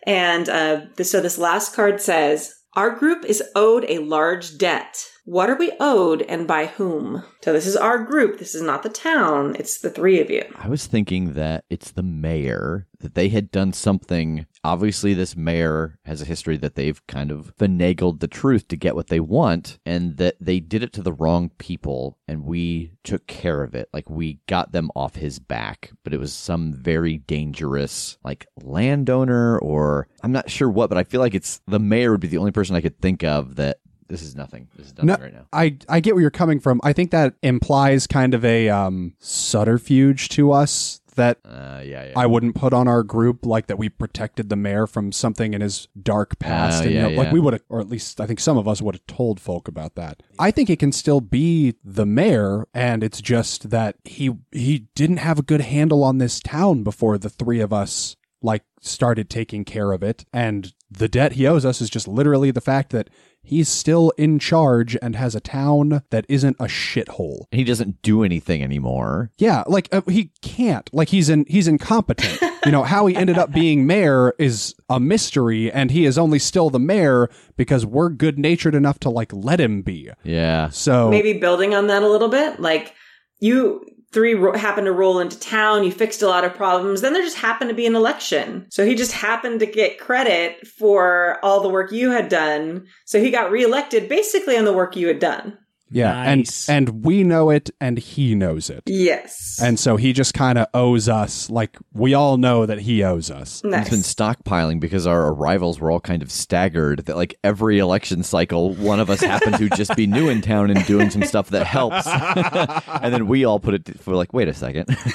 And uh, this, so this last card says, Our group is owed a large debt. What are we owed and by whom? So this is our group. This is not the town. It's the three of you.
I was thinking that it's the mayor, that they had done something. Obviously, this mayor has a history that they've kind of finagled the truth to get what they want, and that they did it to the wrong people, and we took care of it. Like, we got them off his back, but it was some very dangerous, like, landowner, or I'm not sure what, but I feel like it's the mayor would be the only person I could think of that this is nothing. This is nothing
No,
right now.
I I get where you're coming from. I think that implies kind of a um subterfuge to us that
Uh, yeah, yeah.
I wouldn't put on our group like that we protected the mayor from something in his dark past.
Oh,
and, you
yeah,
know, Like we would have, or at least I think some of us would have told folk about that. I think it can still be the mayor, and it's just that he he didn't have a good handle on this town before the three of us like started taking care of it. And the debt he owes us is just literally the fact that he's still in charge and has a town that isn't a shithole.
And he doesn't do anything anymore.
Yeah, like uh, he can't. Like he's in he's incompetent. you know, how he ended up being mayor is a mystery and he is only still the mayor because we're good-natured enough to like let him be.
Yeah.
So
Maybe building on that a little bit. Like you three ro- happened to roll into town, you fixed a lot of problems, then there just happened to be an election. So he just happened to get credit for all the work you had done. So he got reelected basically on the work you had done.
Yeah,
Nice.
and and we know it and he knows it.
Yes.
And so he just kind of owes us like we all know that he owes us.
nice.
It's been stockpiling because our arrivals were all kind of staggered. That like every election cycle, one of us happened to just be new in town and doing some stuff that helps, and then we all put it. We're like, wait a second.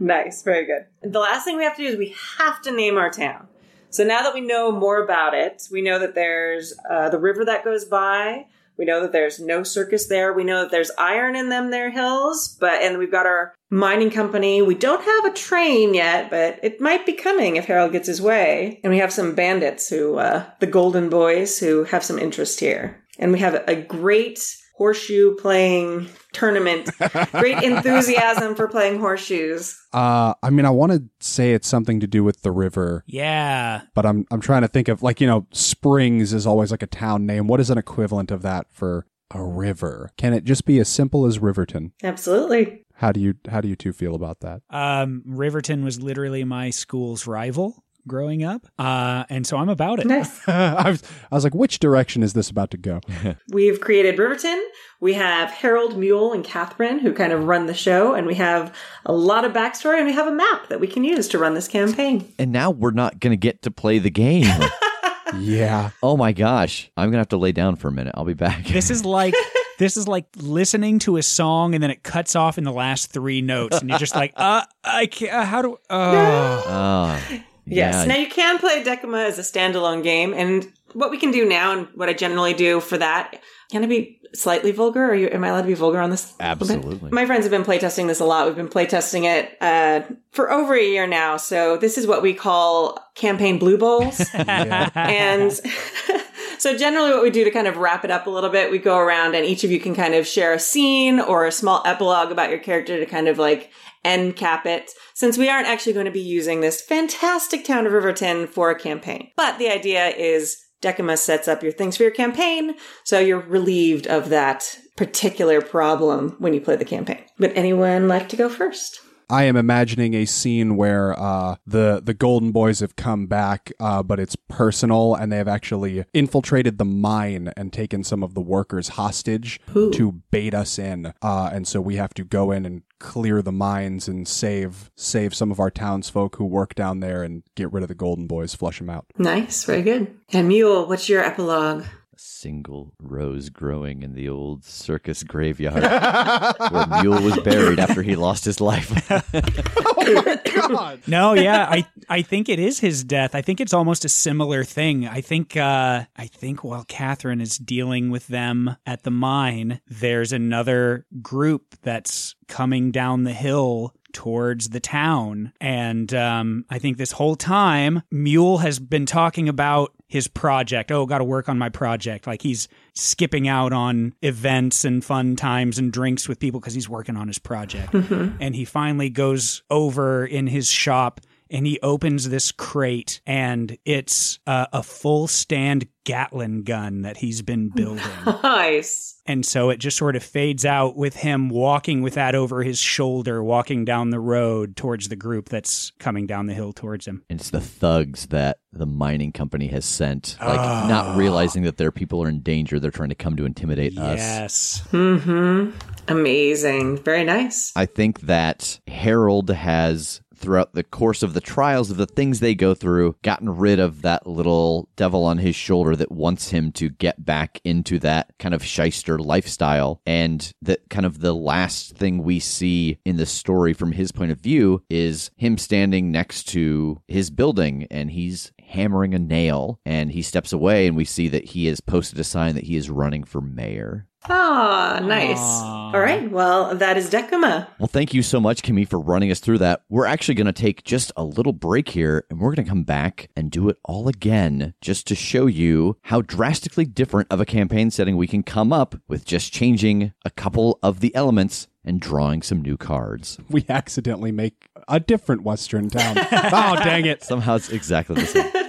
Nice, very good. The last thing we have to do is we have to name our town. So now that we know more about it, we know that there's uh, the river that goes by. We know that there's no circus there. We know that there's iron in them there hills, but and we've got our mining company. We don't have a train yet, but it might be coming if Harold gets his way. And we have some bandits who, uh, the Golden Boys, who have some interest here. And we have a great horseshoe playing tournament. great enthusiasm for playing horseshoes.
Uh I mean I want to say it's something to do with the river,
Yeah.
but I'm I'm trying to think of like, you know, Springs is always like a town name. What is an equivalent of that for a river? Can it just be as simple as Riverton?
Absolutely.
How do you how do you two feel about that?
Um, Riverton was literally my school's rival growing up. Uh, and so I'm about it.
Nice.
I was I was like, which direction is this about to go?
We've created Riverton. We have Harold, Mule, and Catherine who kind of run the show, and we have a lot of backstory, and we have a map that we can use to run this campaign.
and now we're not gonna get to play the game.
yeah.
oh my gosh, I'm gonna have to lay down for a minute. I'll be back.
This is like this is like listening to a song and then it cuts off in the last three notes and you're just like, uh, I can't. Uh, how do? Uh.
Ah,
Yes.
yeah.
Now you can play Decuma as a standalone game, and what we can do now, and what I generally do for that, can I be slightly vulgar? Are you? Am I allowed to be vulgar on this?
Absolutely.
My friends have been playtesting this a lot. We've been playtesting it uh, for over a year now. So this is what we call campaign blue bowls. and so generally what we do to kind of wrap it up a little bit, we go around and each of you can kind of share a scene or a small epilogue about your character to kind of like end cap it. Since we aren't actually going to be using this fantastic town of Riverton for a campaign. But the idea is Decuma sets up your things for your campaign, so you're relieved of that particular problem when you play the campaign. But anyone like to go first?
I am imagining a scene where uh, the the Golden Boys have come back, uh, but it's personal, and they have actually infiltrated the mine and taken some of the workers hostage
Ooh.
to bait us in. Uh, and so we have to go in and clear the mines and save save some of our townsfolk who work down there and get rid of the Golden Boys, flush them out.
Nice, very good. And Mule, what's your epilogue?
A single rose growing in the old circus graveyard where Mule was buried after he lost his life.
God.
No, yeah, I I think it is his death. I think it's almost a similar thing. I think uh I think while Catherine is dealing with them at the mine, there's another group that's coming down the hill towards the town. And um, I think this whole time, Mule has been talking about his project. Oh, got to work on my project. Like he's skipping out on events and fun times and drinks with people because he's working on his project. And he finally goes over in his shop and he opens this crate and it's uh, a full stand Gatling gun that he's been building.
Nice.
And so it just sort of fades out with him walking with that over his shoulder, walking down the road towards the group that's coming down the hill towards him.
And it's the thugs that the mining company has sent, like not realizing that their people are in danger. They're trying to come to intimidate us.
Yes.
Mm-hmm. Amazing. Very nice.
I think that Harold has throughout the course of the trials of the things they go through gotten rid of that little devil on his shoulder that wants him to get back into that kind of shyster lifestyle. And that kind of the last thing we see in the story from his point of view is him standing next to his building and he's hammering a nail and he steps away and we see that he has posted a sign that he is running for mayor
Ah, nice.
Aw.
All right. Well, that is Decuma.
Well, thank you so much, Kimmy, for running us through that. We're actually going to take just a little break here and we're going to come back and do it all again just to show you how drastically different of a campaign setting we can come up with just changing a couple of the elements and drawing some new cards.
We accidentally make a different Western town. oh, dang it.
Somehow it's exactly the same.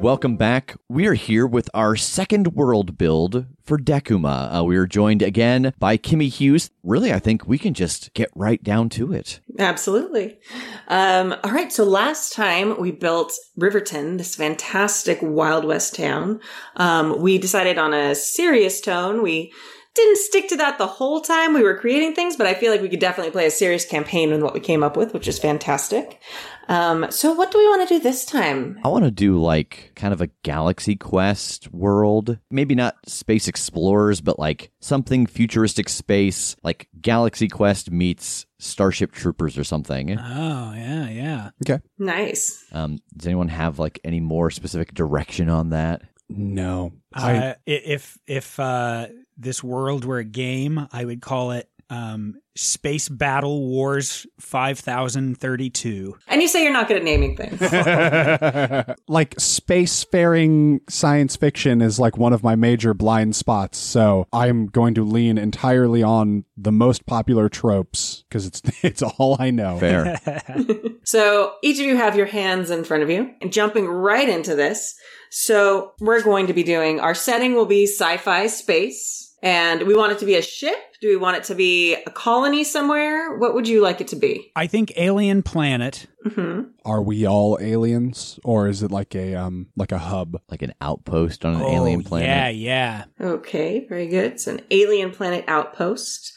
Welcome back. We are here with our second world build for Decuma. Uh, we are joined again by Kimmy Hughes. Really, I think we can just get right down to it.
Absolutely. Um, all right. So last time we built Riverton, this fantastic Wild West town. Um, we decided on a serious tone. We didn't stick to that the whole time we were creating things, but I feel like we could definitely play a serious campaign with what we came up with, which is fantastic. Um, so what do we want to do this time?
I want to do like kind of a Galaxy Quest world. Maybe not Space Explorers, but like something futuristic space, like Galaxy Quest meets Starship Troopers or something.
Oh, yeah, yeah. Okay.
Nice.
Um, does anyone have like any more specific direction on that?
No. I,
Uh, if if uh, this world were a game, I would call it um, Space Battle Wars 5032.
And you say you're not good at naming things.
like spacefaring science fiction is like one of my major blind spots. So I'm going to lean entirely on the most popular tropes because it's it's all I know.
Fair.
So each of you have your hands in front of you and jumping right into this. So we're going to be doing our setting will be sci-fi space and we want it to be a ship. Do we want it to be a colony somewhere? What would you like it to be?
I think Alien Planet.
hmm
Are we all aliens, or is it like a um like a hub?
like an outpost on an
Oh,
alien planet.
Yeah, yeah.
Okay, very good. It's an alien planet outpost.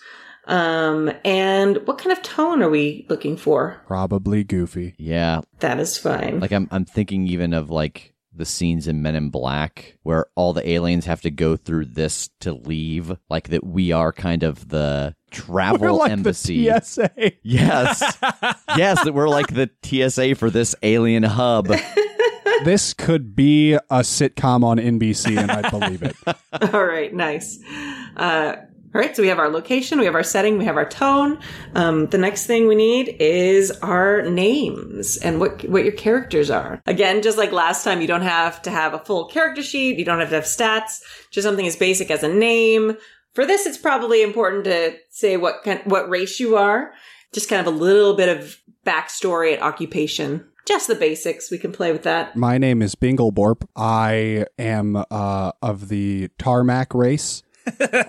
Um, and what kind of tone are we looking for?
Probably goofy.
Yeah,
That is fine.
like I'm I'm thinking even of like the scenes in Men in Black where all the aliens have to go through this to leave, like that we are kind of the travel
We're like
embassy.
the TSA.
Yes. yes, that we're like the TSA for this alien hub.
this could be a sitcom on NBC, and I'd believe it.
All right, nice. Uh, all right, so we have our location, we have our setting, we have our tone. Um, the next thing we need is our names and what what your characters are. Again, just like last time, you don't have to have a full character sheet. You don't have to have stats. Just something as basic as a name. For this, it's probably important to say what kind, what race you are. Just kind of a little bit of backstory and occupation. Just the basics. We can play with that.
My name is Bingleborp. I am uh, of the Tarmac race,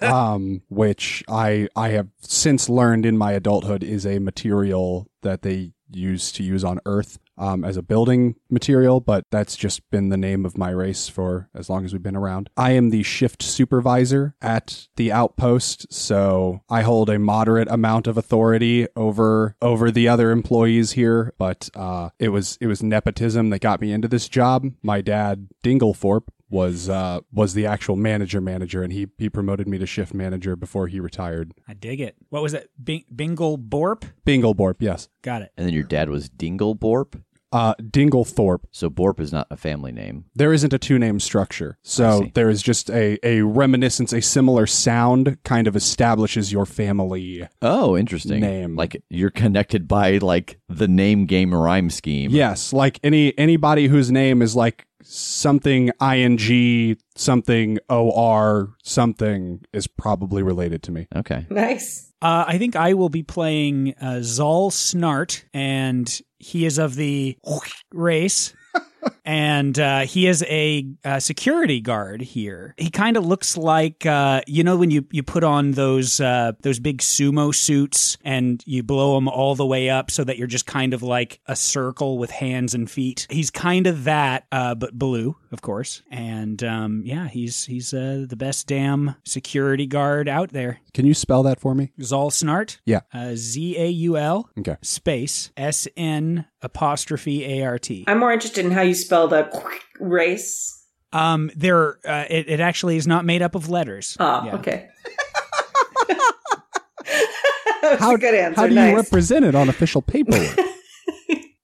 um, which I I have since learned in my adulthood is a material that they use to use on Earth. um, as a building material, but that's just been the name of my race for as long as we've been around. I am the shift supervisor at the outpost, so I hold a moderate amount of authority over over the other employees here. But uh, it was it was nepotism that got me into this job. My dad, Dinglethorpe, was uh, was the actual manager manager, and he he promoted me to shift manager before he retired.
I dig it. What was it? Bing- Bingle Borp?
Bingleborp, yes.
Got it.
And then your dad was Dingleborp.
Uh, Dinglethorpe.
So Borp is not a family name.
There isn't a two name structure, so there is just a a reminiscence, a similar sound, kind of establishes your family.
Oh, interesting.
Name.
Like you're connected by like the name game rhyme scheme.
Yes, like any anybody whose name is like something ing something or something is probably related to me.
Okay.
Nice.
Uh, I think I will be playing uh, Zal Snart, and he is of the race. And uh, he is a, uh security guard here. He kind of looks like uh, you know when you, you put on those uh, those big sumo suits and you blow them all the way up so that you're just kind of like a circle with hands and feet. He's kind of that, uh, but blue, of course. And um, yeah, he's he's uh, the best damn security guard out there.
Can you spell that for me?
Zal Snart.
Yeah.
Uh, Z A U L
Okay.
space S N apostrophe A R T.
I'm more interested in how you spell the race.
Um, there, uh, it, it actually is not made up of letters.
Oh,
Yeah.
okay. That's
How,
a good answer.
how do
nice.
you represent it on official paperwork?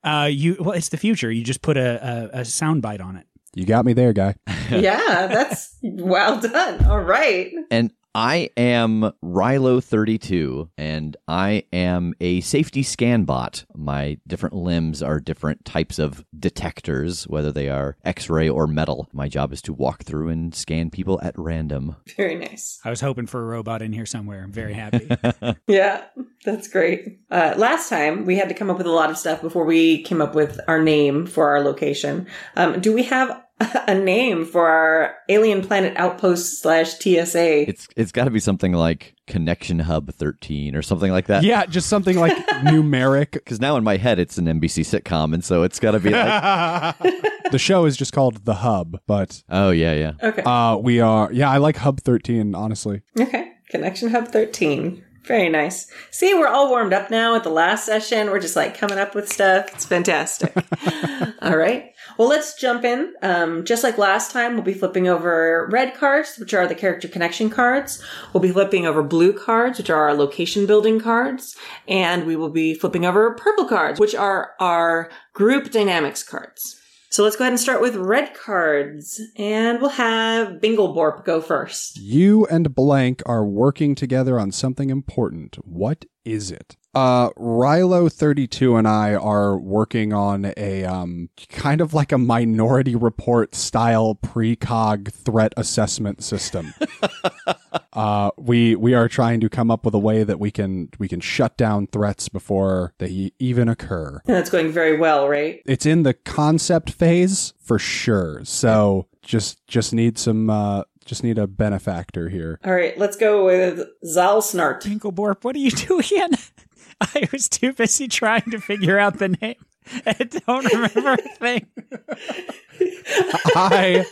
Uh, you well, it's the future. You just put a, a, a sound bite on it.
you got me there, guy.
yeah, that's well done. All right.
And I am Rilo32, and I am a safety scan bot. My different limbs are different types of detectors, whether they are X ray or metal. My job is to walk through and scan people at random.
Very nice.
I was hoping for a robot in here somewhere. I'm very happy.
Yeah, that's great. Uh, last time we had to come up with a lot of stuff before we came up with our name for our location. Um, do we have a name for our alien planet outpost slash TSA?
It's it's got to be something like Connection Hub 13 or something like that.
Yeah, just something like numeric.
Because now in my head it's an NBC sitcom, and so it's got to be like,
The show is just called The Hub, but
oh yeah, yeah.
Okay.
uh, we are. Yeah, I like Hub 13, honestly.
Okay. Connection Hub 13. Very nice. See, we're all warmed up now at the last session. We're just like coming up with stuff. It's fantastic. all right. Well, let's jump in. Um, just like last time, we'll be flipping over red cards, which are the character connection cards. We'll be flipping over blue cards, which are our location building cards. And we will be flipping over purple cards, which are our group dynamics cards. So let's go ahead and start with red cards. And we'll have Bingleborp go first.
You and Blank are working together on something important. What is it? Uh, Rilo thirty two and I are working on a um kind of like a Minority Report style precog threat assessment system. uh, we we are trying to come up with a way that we can we can shut down threats before they even occur.
And that's going very well, right?
It's in the concept phase for sure. So just just need some uh just need a benefactor here.
All right, let's go with Zal Snart.
Tinkleborp, what are you doing? I was too busy trying to figure out the name. I don't remember a thing.
I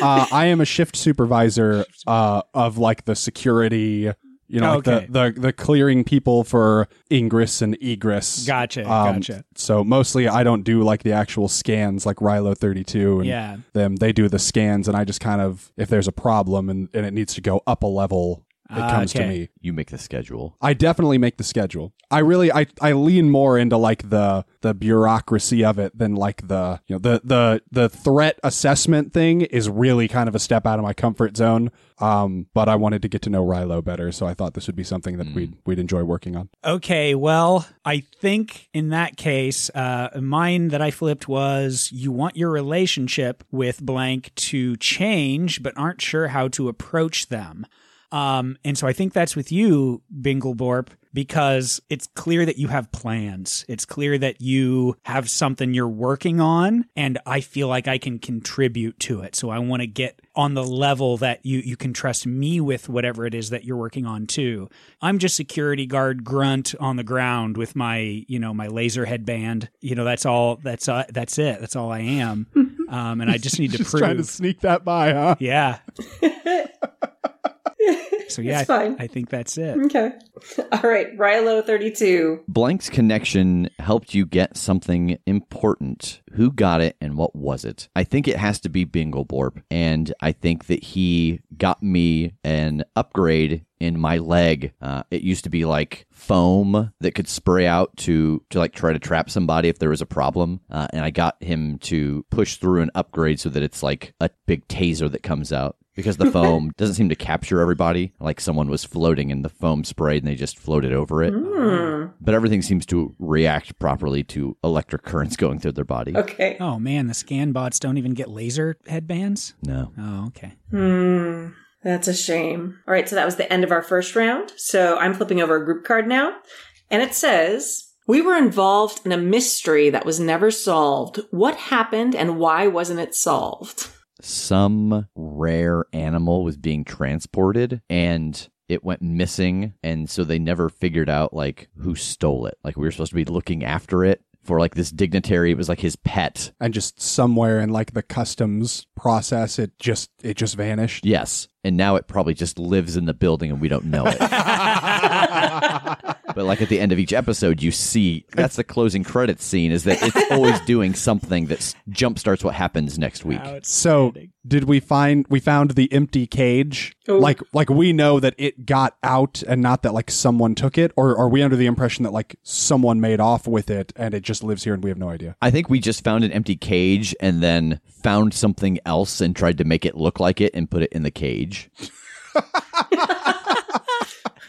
uh, I am a shift supervisor uh, of like the security, you know, like
Okay.
the, the the clearing people for ingress and egress.
Gotcha,
Um,
gotcha.
So mostly I don't do like the actual scans like Rilo 32 and
Yeah.
them they do the scans and I just kind of if there's a problem and, and it needs to go up a level it
Ah,
comes to
okay.
me.
You make the schedule.
I definitely make the schedule. I really I, I lean more into like the the bureaucracy of it than like the you know the the the threat assessment thing is really kind of a step out of my comfort zone. Um, but I wanted to get to know Rilo better, so I thought this would be something that we'd we'd enjoy working on.
Okay, well, I think in that case, uh, mine that I flipped was you want your relationship with blank to change, but aren't sure how to approach them. Um, and so I think that's with you, Bingleborp. because it's clear that you have plans. It's clear that you have something you're working on and I feel like I can contribute to it. So I want to get on the level that you you can trust me with whatever it is that you're working on too. I'm just security guard grunt on the ground with my, you know, my laser headband. You know, that's all that's uh, that's it. That's all I am. Um, and I just need to
Just
prove
trying to sneak that by, huh?
yeah. So yeah,
It's
I,
fine.
I think that's it.
Okay. All right. Rilo 32.
Blank's connection helped you get something important. Who got it and what was it? I think it has to be Bingleborp. And I think that he got me an upgrade in my leg. Uh, it used to be like foam that could spray out to, to like try to trap somebody if there was a problem. Uh, and I got him to push through an upgrade so that it's like a big taser that comes out. Because the foam doesn't seem to capture everybody, like someone was floating and the foam sprayed and they just floated over it
Hmm.
but everything seems to react properly to electric currents going through their body.
Okay.
Oh man, the scan bots don't even get laser headbands.
No.
Oh, okay.
Hmm. That's a shame. All right. So that was the end of our first round. So I'm flipping over a group card now. And it says, We were involved in a mystery that was never solved. What happened and why wasn't it solved?
Some rare animal was being transported and it went missing and so they never figured out like who stole it. Like we were supposed to be looking after it for like this dignitary. It was like his pet.
And just somewhere in like the customs process, it just it just vanished.
Yes. And now it probably just lives in the building and we don't know it. but like at the end of each episode, you see that's the closing credits scene is that it's always doing something that s- jumpstarts what happens next week.
So did we find we found the empty cage?
Oh.
Like like we know that it got out and not that like someone took it, or are we under the impression that like someone made off with it and it just lives here and we have no idea?
I think we just found an empty cage and then found something else and tried to make it look like it and put it in the cage.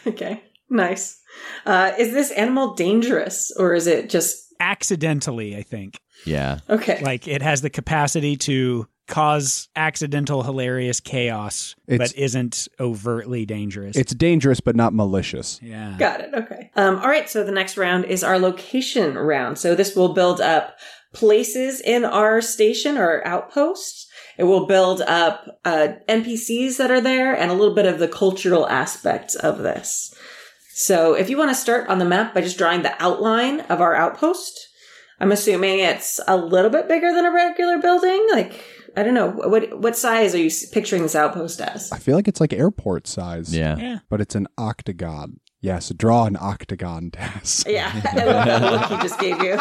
Okay. Nice. Uh, is this animal dangerous or is it just
Accidentally, I think.
Yeah.
okay?
Like it has the capacity to cause accidental hilarious chaos,
It's-
but isn't overtly dangerous.
It's dangerous but not malicious.
yeah.
Got it. Okay. Um, all right. So the next round is our location round. So this will build up places in our station or outposts. It will build up uh, NPCs that are there and a little bit of the cultural aspects of this. So if you want to start on the map by just drawing the outline of our outpost, I'm assuming it's a little bit bigger than a regular building. Like I don't know what what size are you picturing this outpost as?
I feel like it's like airport size.
Yeah.
Yeah.
But it's an octagon. Yes, draw an octagon task.
Yeah, I love that look he just gave you.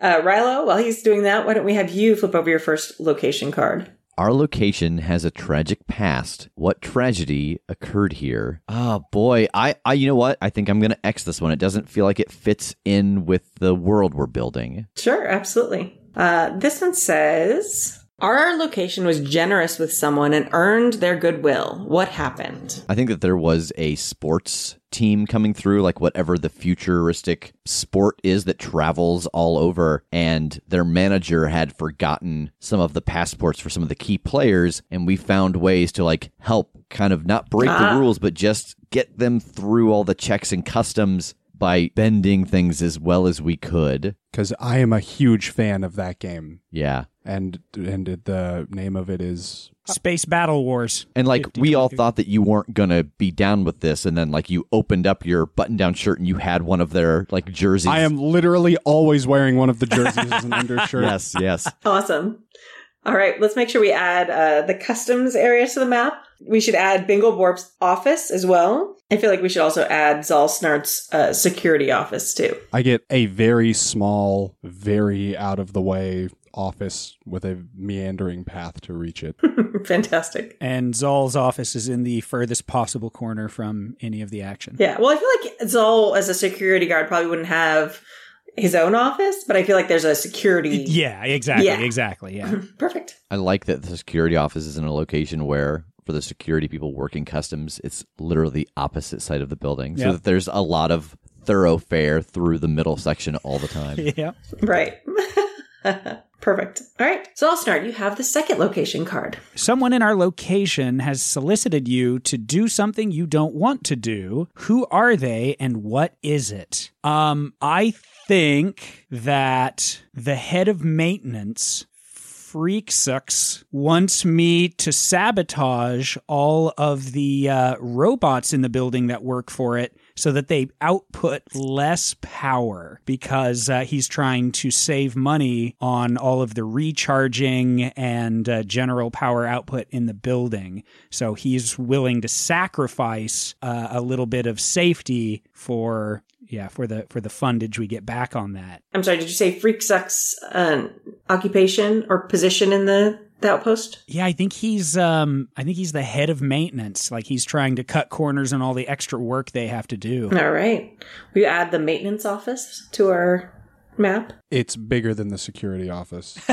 uh, Rilo, while he's doing that, why don't we have you flip over your first location card?
Our location has a tragic past. What tragedy occurred here? Oh boy, I, I you know what? I think I'm gonna X this one. It doesn't feel like it fits in with the world we're building.
Sure, absolutely. Uh, this one says our location was generous with someone and earned their goodwill. What happened?
I think that there was a sports team coming through, like whatever the futuristic sport is that travels all over, and their manager had forgotten some of the passports for some of the key players, and we found ways to like help kind of not break
Ah.
the rules, but just get them through all the checks and customs by bending things as well as we could.
Because I am a huge fan of that game.
Yeah.
And and the name of it is
Space Battle Wars.
And like we all
50-23.
thought that you weren't gonna be down with this, and then like you opened up your button-down shirt and you had one of their like jerseys.
I am literally always wearing one of the jerseys as an undershirt.
Yes, yes.
Awesome. All right, let's make sure we add uh, the customs area to the map. We should add Bingle Borp's office as well. I feel like we should also add Zalsnart's uh, security office too.
I get a very small, very out of the way office with a meandering path to reach it.
Fantastic.
And Zol's office is in the furthest possible corner from any of the action.
Yeah, well, I feel like Zal, as a security guard, probably wouldn't have his own office, but I feel like there's a security.
Yeah, exactly,
Yeah.
exactly. Yeah.
Perfect.
I like that the security office is in a location where for the security people working customs, it's literally the opposite side of the building. So
Yeah.
that there's a lot of thoroughfare through the middle section all the time.
yeah.
Right. Perfect. All right. So, Allsnart, you have the second location card.
Someone in our location has solicited you to do something you don't want to do. Who are they and what is it? Um, I think that the head of maintenance Freaksucks wants me to sabotage all of the uh, robots in the building that work for it so that they output less power because uh, he's trying to save money on all of the recharging and uh, general power output in the building. So he's willing to sacrifice uh, a little bit of safety for yeah for the for the fundage we get back on that.
I'm sorry, did you say Freak Sucks uh, occupation or position in the, the outpost?
Yeah, I think he's um I think he's the head of maintenance. Like he's trying to cut corners on all the extra work they have to do.
All right. We add the maintenance office to our map.
It's bigger than the security office.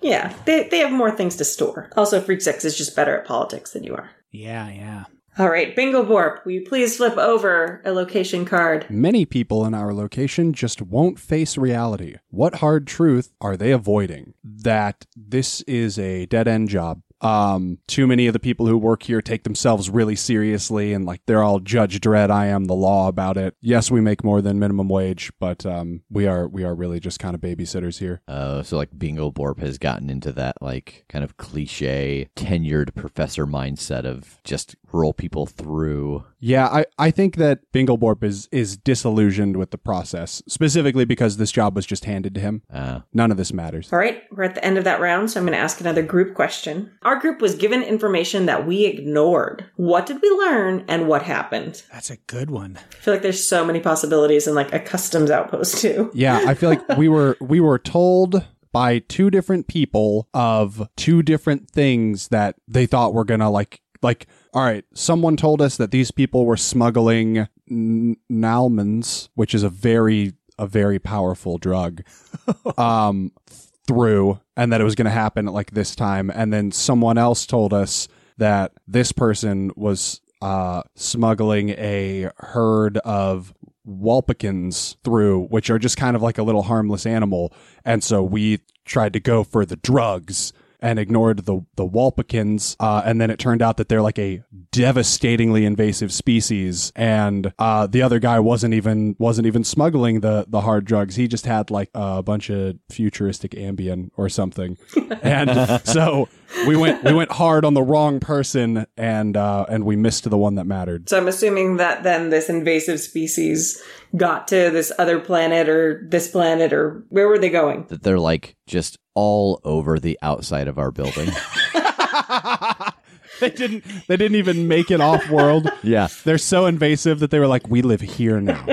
Yeah, they, they have more things to store. Also, Freak Sucks is just better at politics than you are.
Yeah, yeah.
All right, Bingo Borp, will you please flip over a location card?
Many people in our location just won't face reality. What hard truth are they avoiding? That this is a dead end job. Um, too many of the people who work here take themselves really seriously and like they're all Judge Dredd, I am the law about it. Yes, we make more than minimum wage, but um, we are we are really just kind of babysitters here.
Uh, so like Bingo Borp has gotten into that like kind of cliche tenured professor mindset of just roll people through.
Yeah, I, I think that Bingleborp is is disillusioned with the process, specifically because this job was just handed to him.
Uh,
None of this matters.
All right, we're at the end of that round, so I'm going to ask another group question. Our group was given information that we ignored. What did we learn and what happened?
That's a good one.
I feel like there's so many possibilities in like a customs outpost too.
Yeah, I feel like we were we were told by two different people of two different things that they thought were gonna like like all right someone told us that these people were smuggling n- nalmans which is a very a very powerful drug um through and that it was going to happen at like this time and then someone else told us that this person was uh smuggling a herd of Walpikins through, which are just kind of like a little harmless animal. And so we tried to go for the drugs and ignored the the Walpikins. Uh, and then it turned out that they're like a devastatingly invasive species. And uh, the other guy wasn't even wasn't even smuggling the the hard drugs. He just had like a bunch of futuristic Ambien or something. and so we went we went hard on the wrong person and uh, and we missed the one that mattered.
So I'm assuming that then this invasive species got to this other planet or this planet or where were they going?
that they're like just all over the outside of our building.
they didn't they didn't even make it off world.
yeah.
They're so invasive that they were like, we live here now.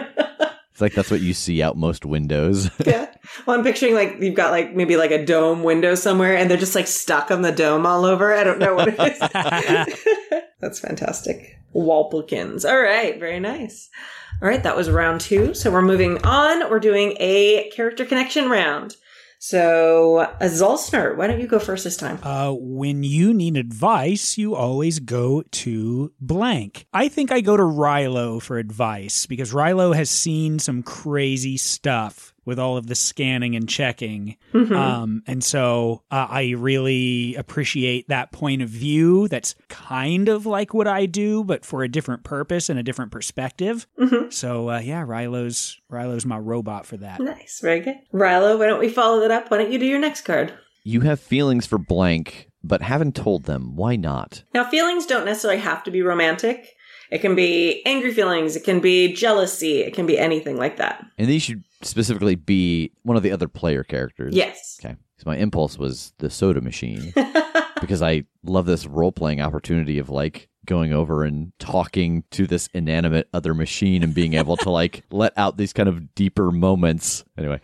It's like that's what you see out most windows.
Yeah. Well, I'm picturing like you've got like maybe like a dome window somewhere and they're just like stuck on the dome all over. I don't know what it is. That's fantastic. Walplikins. All right. Very nice. All right. That was round two. So we're moving on. We're doing a character connection round. So, Azulsner, why don't you go first this time?
Uh, when you need advice, you always go to blank. I think I go to Rilo for advice because Rilo has seen some crazy stuff with all of the scanning and checking. Um, and so uh, I really appreciate that point of view that's kind of like what I do, but for a different purpose and a different perspective. So, uh, yeah, Rilo's, Rilo's my robot for that.
Nice. Very good. Rilo, why don't we follow that up? Why don't you do your next card?
you have feelings for blank, but haven't told them. Why not?
Now, feelings don't necessarily have to be romantic. It can be angry feelings. It can be jealousy. It can be anything like that.
And these should specifically be one of the other player characters.
Yes.
Okay. So my impulse was the soda machine because I love this role playing opportunity of like going over and talking to this inanimate other machine and being able to like let out these kind of deeper moments. Anyway,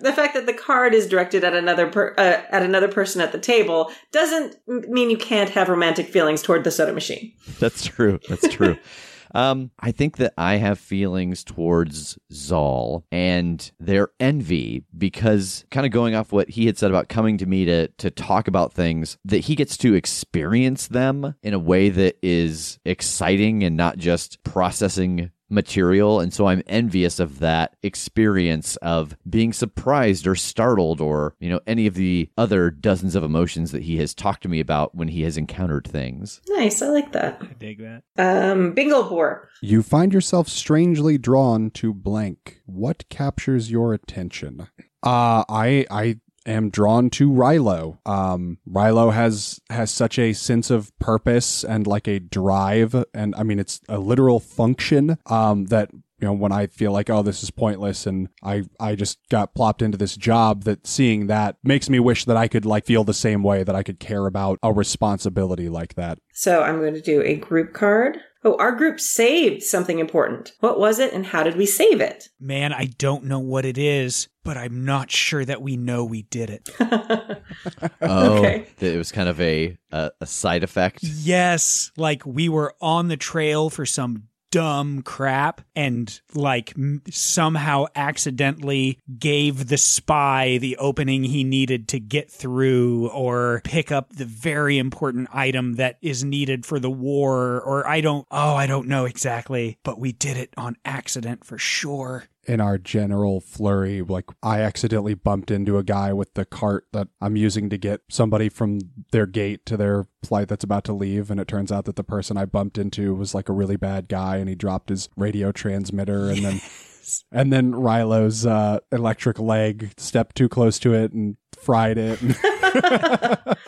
The fact that the card is directed at another per- uh, at another person at the table doesn't mean you can't have romantic feelings toward the soda machine.
that's true. That's true. Um, I think that I have feelings towards Zal and their envy because kind of going off what he had said about coming to me to to talk about things that he gets to experience them in a way that is exciting and not just processing material. And so I'm envious of that experience of being surprised or startled or, you know, any of the other dozens of emotions that he has talked to me about when he has encountered things.
Nice. I like that.
I dig that.
Um, bingo board.
You find yourself strangely drawn to blank. What captures your attention? Uh I I am drawn to Rilo. Um Rilo has has such a sense of purpose and like a drive and I mean it's a literal function um that you know when I feel like oh this is pointless and I I just got plopped into this job that seeing that makes me wish that I could like feel the same way that I could care about a responsibility like that.
So I'm going to do a group card. Oh, our group saved something important. What was it and how did we save it?
Man, I don't know what it is, but I'm not sure that we know we did it.
Oh,
Okay.
it was kind of a, a, a side effect.
Yes, like we were on the trail for some dumb crap and like somehow accidentally gave the spy the opening he needed to get through or pick up the very important item that is needed for the war or I don't oh I don't know exactly but we did it on accident for sure.
In our general flurry, like I accidentally bumped into a guy with the cart that I'm using to get somebody from their gate to their flight that's about to leave. And it turns out that the person I bumped into was like a really bad guy and he dropped his radio transmitter and then. And then Rilo's uh, electric leg stepped too close to it and fried it.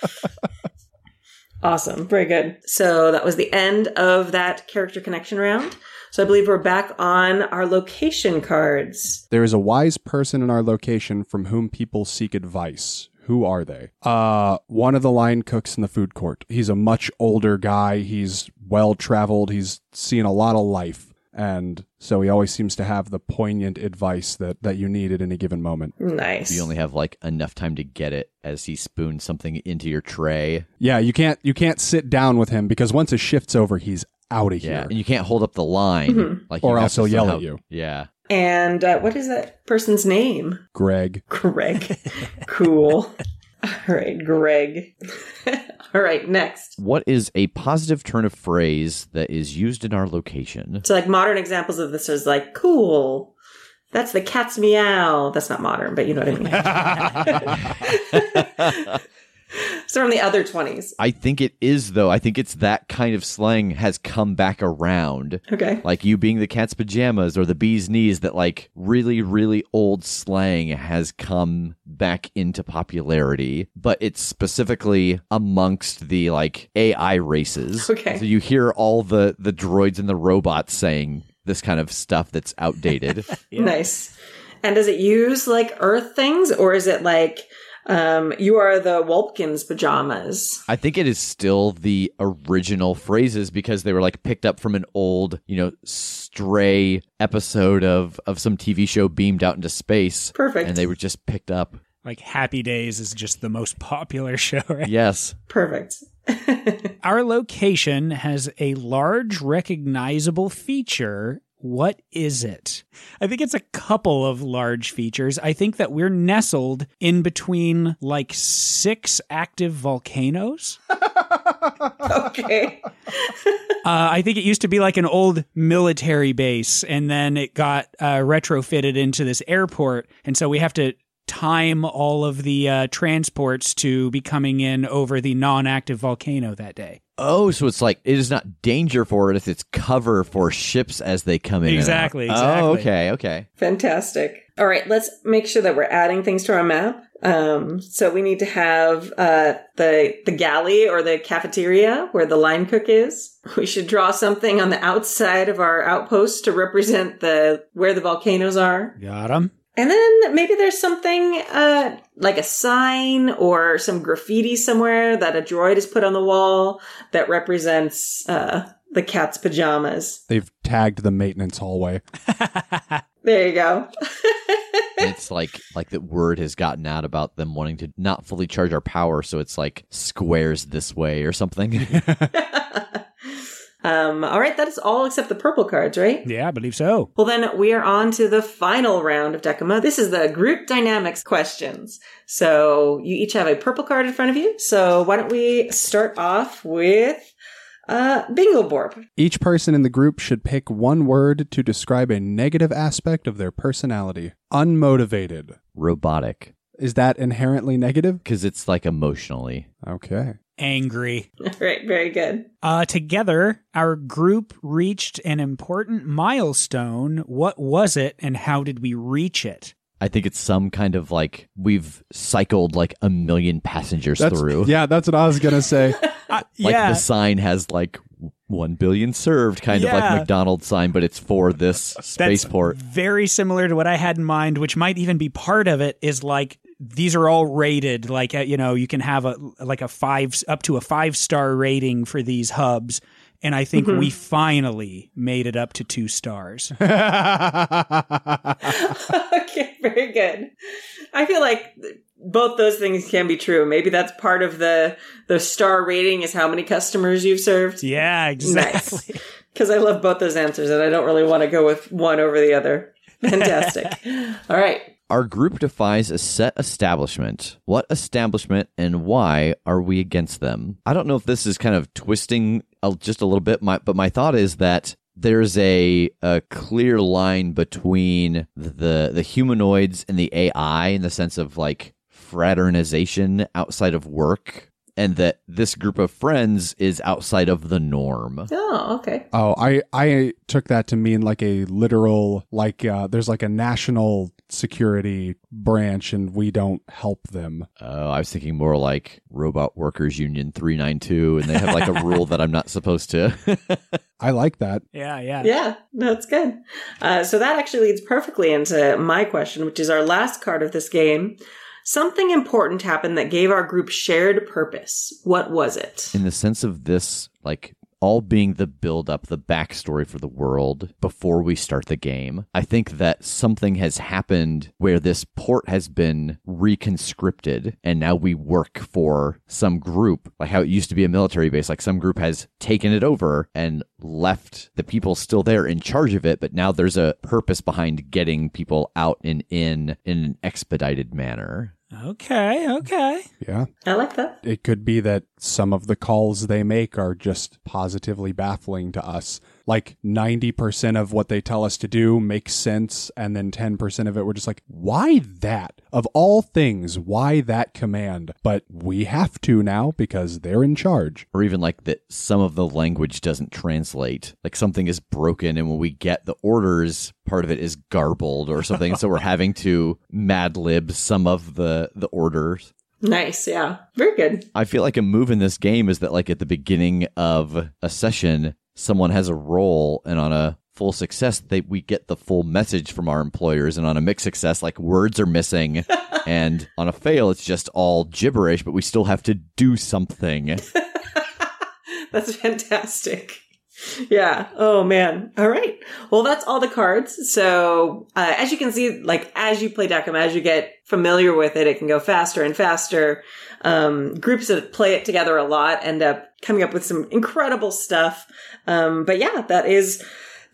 Awesome. Very good. So that was the end of that character connection round. So I believe we're back on our location cards.
There is a wise person in our location from whom people seek advice. Who are they? Uh, one of the line cooks in the food court. He's a much older guy. He's well traveled. He's seen a lot of life. And so he always seems to have the poignant advice that, that you need at any given moment.
Nice.
You only have like enough time to get it as he spoons something into your tray.
Yeah, you can't you can't sit down with him because once his shift's over, he's out of
Yeah.
here.
And you can't hold up the line.
Mhm.
Like
Or
you have
else
to
he'll yell at you.
Yeah.
And uh, what is that person's name?
Greg.
Greg. cool. All right, Greg. All right, next.
What is a positive turn of phrase that is used in our location?
So, like modern examples of this is like cool. That's the cat's meow. That's not modern, but you know what I mean. so from the other twenties.
I think it is though. I think it's that kind of slang has come back around.
Okay.
Like you being the cat's pajamas or the bee's knees that like really really old slang has come back into popularity, but it's specifically amongst the like AI races.
Okay.
So you hear all the the droids and the robots saying this kind of stuff that's outdated.
Nice. And does it use like Earth things, or is it like um, you are the Wolpkins pajamas?
I think it is still the original phrases because they were like picked up from an old, you know, stray episode of of some TV show beamed out into space.
Perfect.
And they were just picked up.
Like Happy Days is just the most popular show, right?
Yes.
Perfect.
Our location has a large recognizable feature. What is it? I think it's a couple of large features. I think that we're nestled in between like six active volcanoes.
okay.
Uh, I think it used to be like an old military base, and then it got uh, retrofitted into this airport. And so we have to time all of the uh, transports to be coming in over the non active volcano that day.
Oh, so it's like it is not danger for it if it's cover for ships as they come in. and out.
Exactly,
Oh, okay, okay.
Fantastic. All right, let's make sure that we're adding things to our map. Um, so we need to have uh, the the galley or the cafeteria where the line cook is. We should draw something on the outside of our outpost to represent the where the volcanoes are.
Got them.
And then maybe there's something uh, like a sign or some graffiti somewhere that a droid has put on the wall that represents uh, the cat's pajamas.
They've tagged the maintenance hallway.
There you go.
It's like like the word has gotten out about them wanting to not fully charge our power, so it's like squares this way or something.
um, all right, that is all except the purple cards, right?
Yeah, I believe so.
Well, then we are on to the final round of Decuma. This is the group dynamics questions. So you each have a purple card in front of you. So why don't we start off with Uh, bingo board.
Each person in the group should pick one word to describe a negative aspect of their personality. Unmotivated.
Robotic.
Is that inherently negative?
Because it's like emotionally.
Okay.
Angry.
All right, very good.
Uh, together, our group reached an important milestone. What was it, and how did we reach it?
I think it's some kind of like we've cycled like a million passengers
That's,
through.
Yeah, that's what I was going to say.
Uh,
Like
yeah,
the sign has like one billion served, kind of like McDonald's sign, but it's for this
that's
spaceport.
very similar to what I had in mind, which might even be part of it. Is like these are all rated. Like uh, you know, you can have a like a five up to a five star rating for these hubs. And I think we finally made it up to two stars.
okay, very good. I feel like both those things can be true. Maybe that's part of the the star rating is how many customers you've served.
yeah, exactly.
Because I love both those answers, and I don't really want to go with one over the other. Fantastic. All right.
Our group defies a set establishment. What establishment and why are we against them? I don't know if this is kind of twisting just a little bit, my, but my thought is that there's a, a clear line between the the humanoids and the AI in the sense of like fraternization outside of work, and that this group of friends is outside of the norm.
Oh, okay.
Oh, I I took that to mean like a literal like uh there's like a national security branch and we don't help them.
Oh, I was thinking more like Robot Workers Union 392, and they have like a rule that I'm not supposed to.
I like that.
yeah, yeah.
Yeah, that's good. Uh, so that actually leads perfectly into my question, which is our last card of this game. Something important happened that gave our group shared purpose. What was it?
In the sense of this, like all being the build up, the backstory for the world before we start the game, I think that something has happened where this port has been reconscripted and now we work for some group, like how it used to be a military base, like some group has taken it over and left the people still there in charge of it, but now there's a purpose behind getting people out and in in an expedited manner.
Okay, okay.
Yeah.
I like that.
It could be that some of the calls they make are just positively baffling to us. Like 90% of what they tell us to do makes sense, and then 10% of it we're just like, why that? Of all things, why that command? But we have to now because they're in charge.
or even like that some of the language doesn't translate like something is broken and when we get the orders part of it is garbled or something so we're having to mad lib some of the the orders
Nice. Yeah. Very good.
i feel like a move in this game is that like at the beginning of a session someone has a role and on a full success they we get the full message from our employers and on a mixed success like words are missing and on a fail it's just all gibberish but we still have to do something
That's fantastic. Yeah. Oh man. All right. Well, that's all the cards. So, uh, as you can see, like as you play Decuma, as you get familiar with it, it can go faster and faster. Um, groups that play it together a lot end up coming up with some incredible stuff. Um, but yeah, that is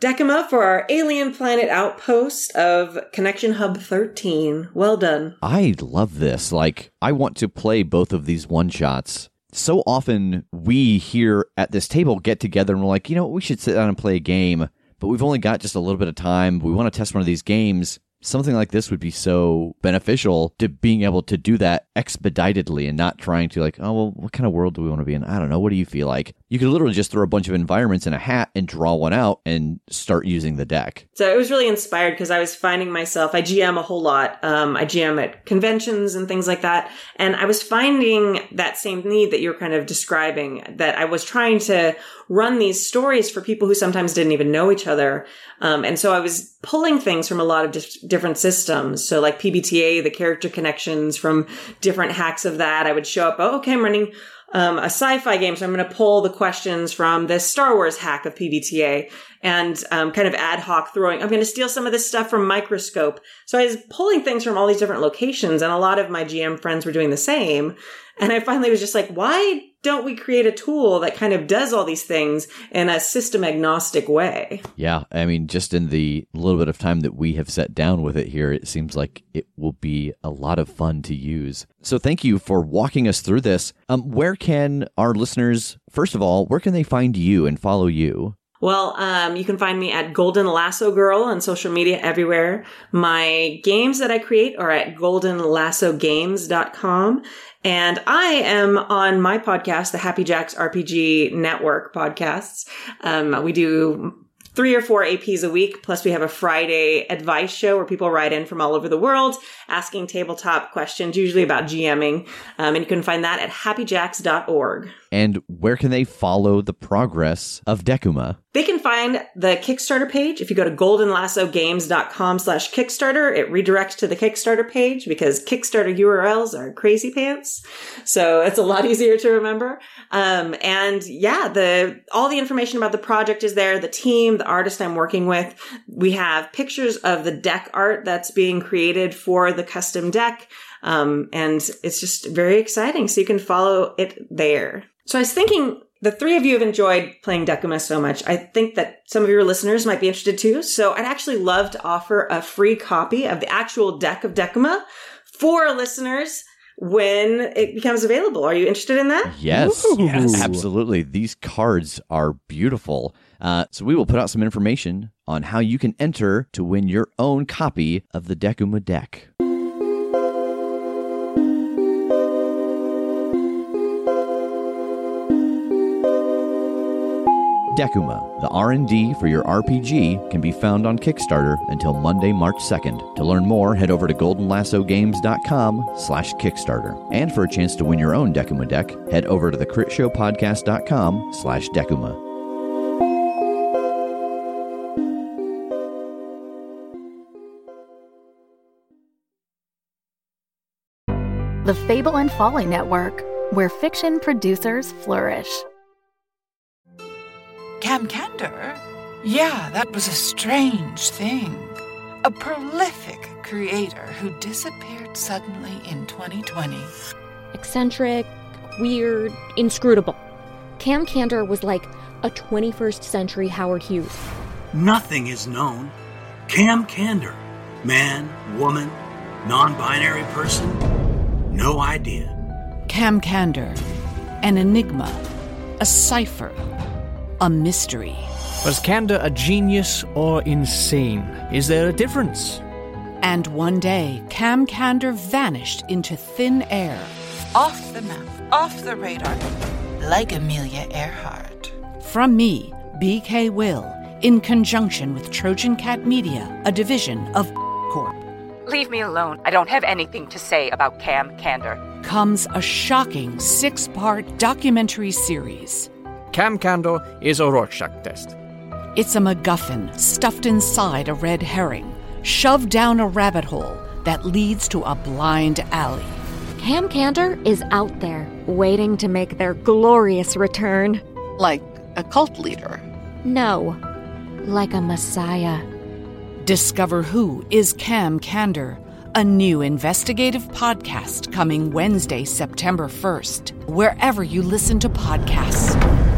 Decuma for our alien planet outpost of Connection Hub 13. Well done.
I love this. Like, I want to play both of these one shots. So often we here at this table get together and we're like, you know, we should sit down and play a game, but we've only got just a little bit of time. We want to test one of these games. Something like this would be so beneficial to being able to do that expeditedly and not trying to like, oh, well, what kind of world do we want to be in? I don't know. What do you feel like? You could literally just throw a bunch of environments in a hat and draw one out and start using the deck.
So it was really inspired because I was finding myself, I GM a whole lot. Um, I GM at conventions and things like that. And I was finding that same need that you're kind of describing that I was trying to run these stories for people who sometimes didn't even know each other. Um, and so I was pulling things from a lot of dif- different systems. So like PBTA, the character connections from different hacks of that. I would show up, oh, okay, I'm running um, a sci-fi game, so I'm going to pull the questions from this Star Wars hack of PBTA. and um, kind of ad hoc throwing. I'm going to steal some of this stuff from Microscope. So I was pulling things from all these different locations, and a lot of my GM friends were doing the same. And I finally was just like, why don't we create a tool that kind of does all these things in a system agnostic way?
Yeah, I mean, just in the little bit of time that we have set down with it here, it seems like it will be a lot of fun to use. So thank you for walking us through this. Um, where can our listeners, first of all, where can they find you and follow you?
Well, um, you can find me at Golden Lasso Girl on social media everywhere. My games that I create are at goldenlassogames.com. And I am on my podcast, the Happy Jacks RPG Network podcasts. Um, we do three or four APs a week. Plus, we have a Friday advice show where people write in from all over the world asking tabletop questions, usually about GMing. Um, and you can find that at happyjacks.org.
And where can they follow the progress of Decuma?
They can find the Kickstarter page. If you go to goldenlassogames.com slash Kickstarter, it redirects to the Kickstarter page because Kickstarter URLs are crazy pants. So it's a lot easier to remember. Um, and yeah, the, all the information about the project is there. The team, the artist I'm working with. We have pictures of the deck art that's being created for the custom deck. Um, and it's just very exciting. So you can follow it there. So I was thinking the three of you have enjoyed playing Decuma so much. I think that some of your listeners might be interested too. So I'd actually love to offer a free copy of the actual deck of Decuma for listeners when it becomes available. Are you interested in that?
Yes,
Ooh.
Yes.
absolutely. These cards are beautiful. Uh, so we will put out some information on how you can enter to win your own copy of the Decuma deck. Decuma, the R&D for your RPG, can be found on Kickstarter until Monday, March 2nd. To learn more, head over to goldenlassogames.com slash Kickstarter. And for a chance to win your own Decuma deck, head over to thecritshowpodcast.com slash Decuma.
The Fable and Folly Network, where fiction producers flourish.
Cam Candor? Yeah, that was a strange thing. A prolific creator who disappeared suddenly in 2020.
eccentric, weird, inscrutable. Cam Candor was like a 21st century Howard Hughes.
Nothing is known. Cam Candor. Man, woman, non binary person. No idea.
Cam Candor. An enigma. A cipher. A mystery.
Was Candor a genius or insane? Is there a difference?
And one day, Cam Candor vanished into thin air. Off the map, off the radar, like Amelia Earhart. From me, BK Will, in conjunction with Trojan Cat Media, a division of Corp,
Leave me alone. I don't have anything to say about Cam Candor.
comes a shocking six part documentary series.
Cam Candor is a Rorschach test.
It's a MacGuffin stuffed inside a red herring, shoved down a rabbit hole that leads to a blind alley.
Cam Candor is out there, waiting to make their glorious return.
Like a cult leader.
No, like a messiah.
Discover who is Cam Candor, a new investigative podcast coming Wednesday, September 1st, wherever you listen to podcasts.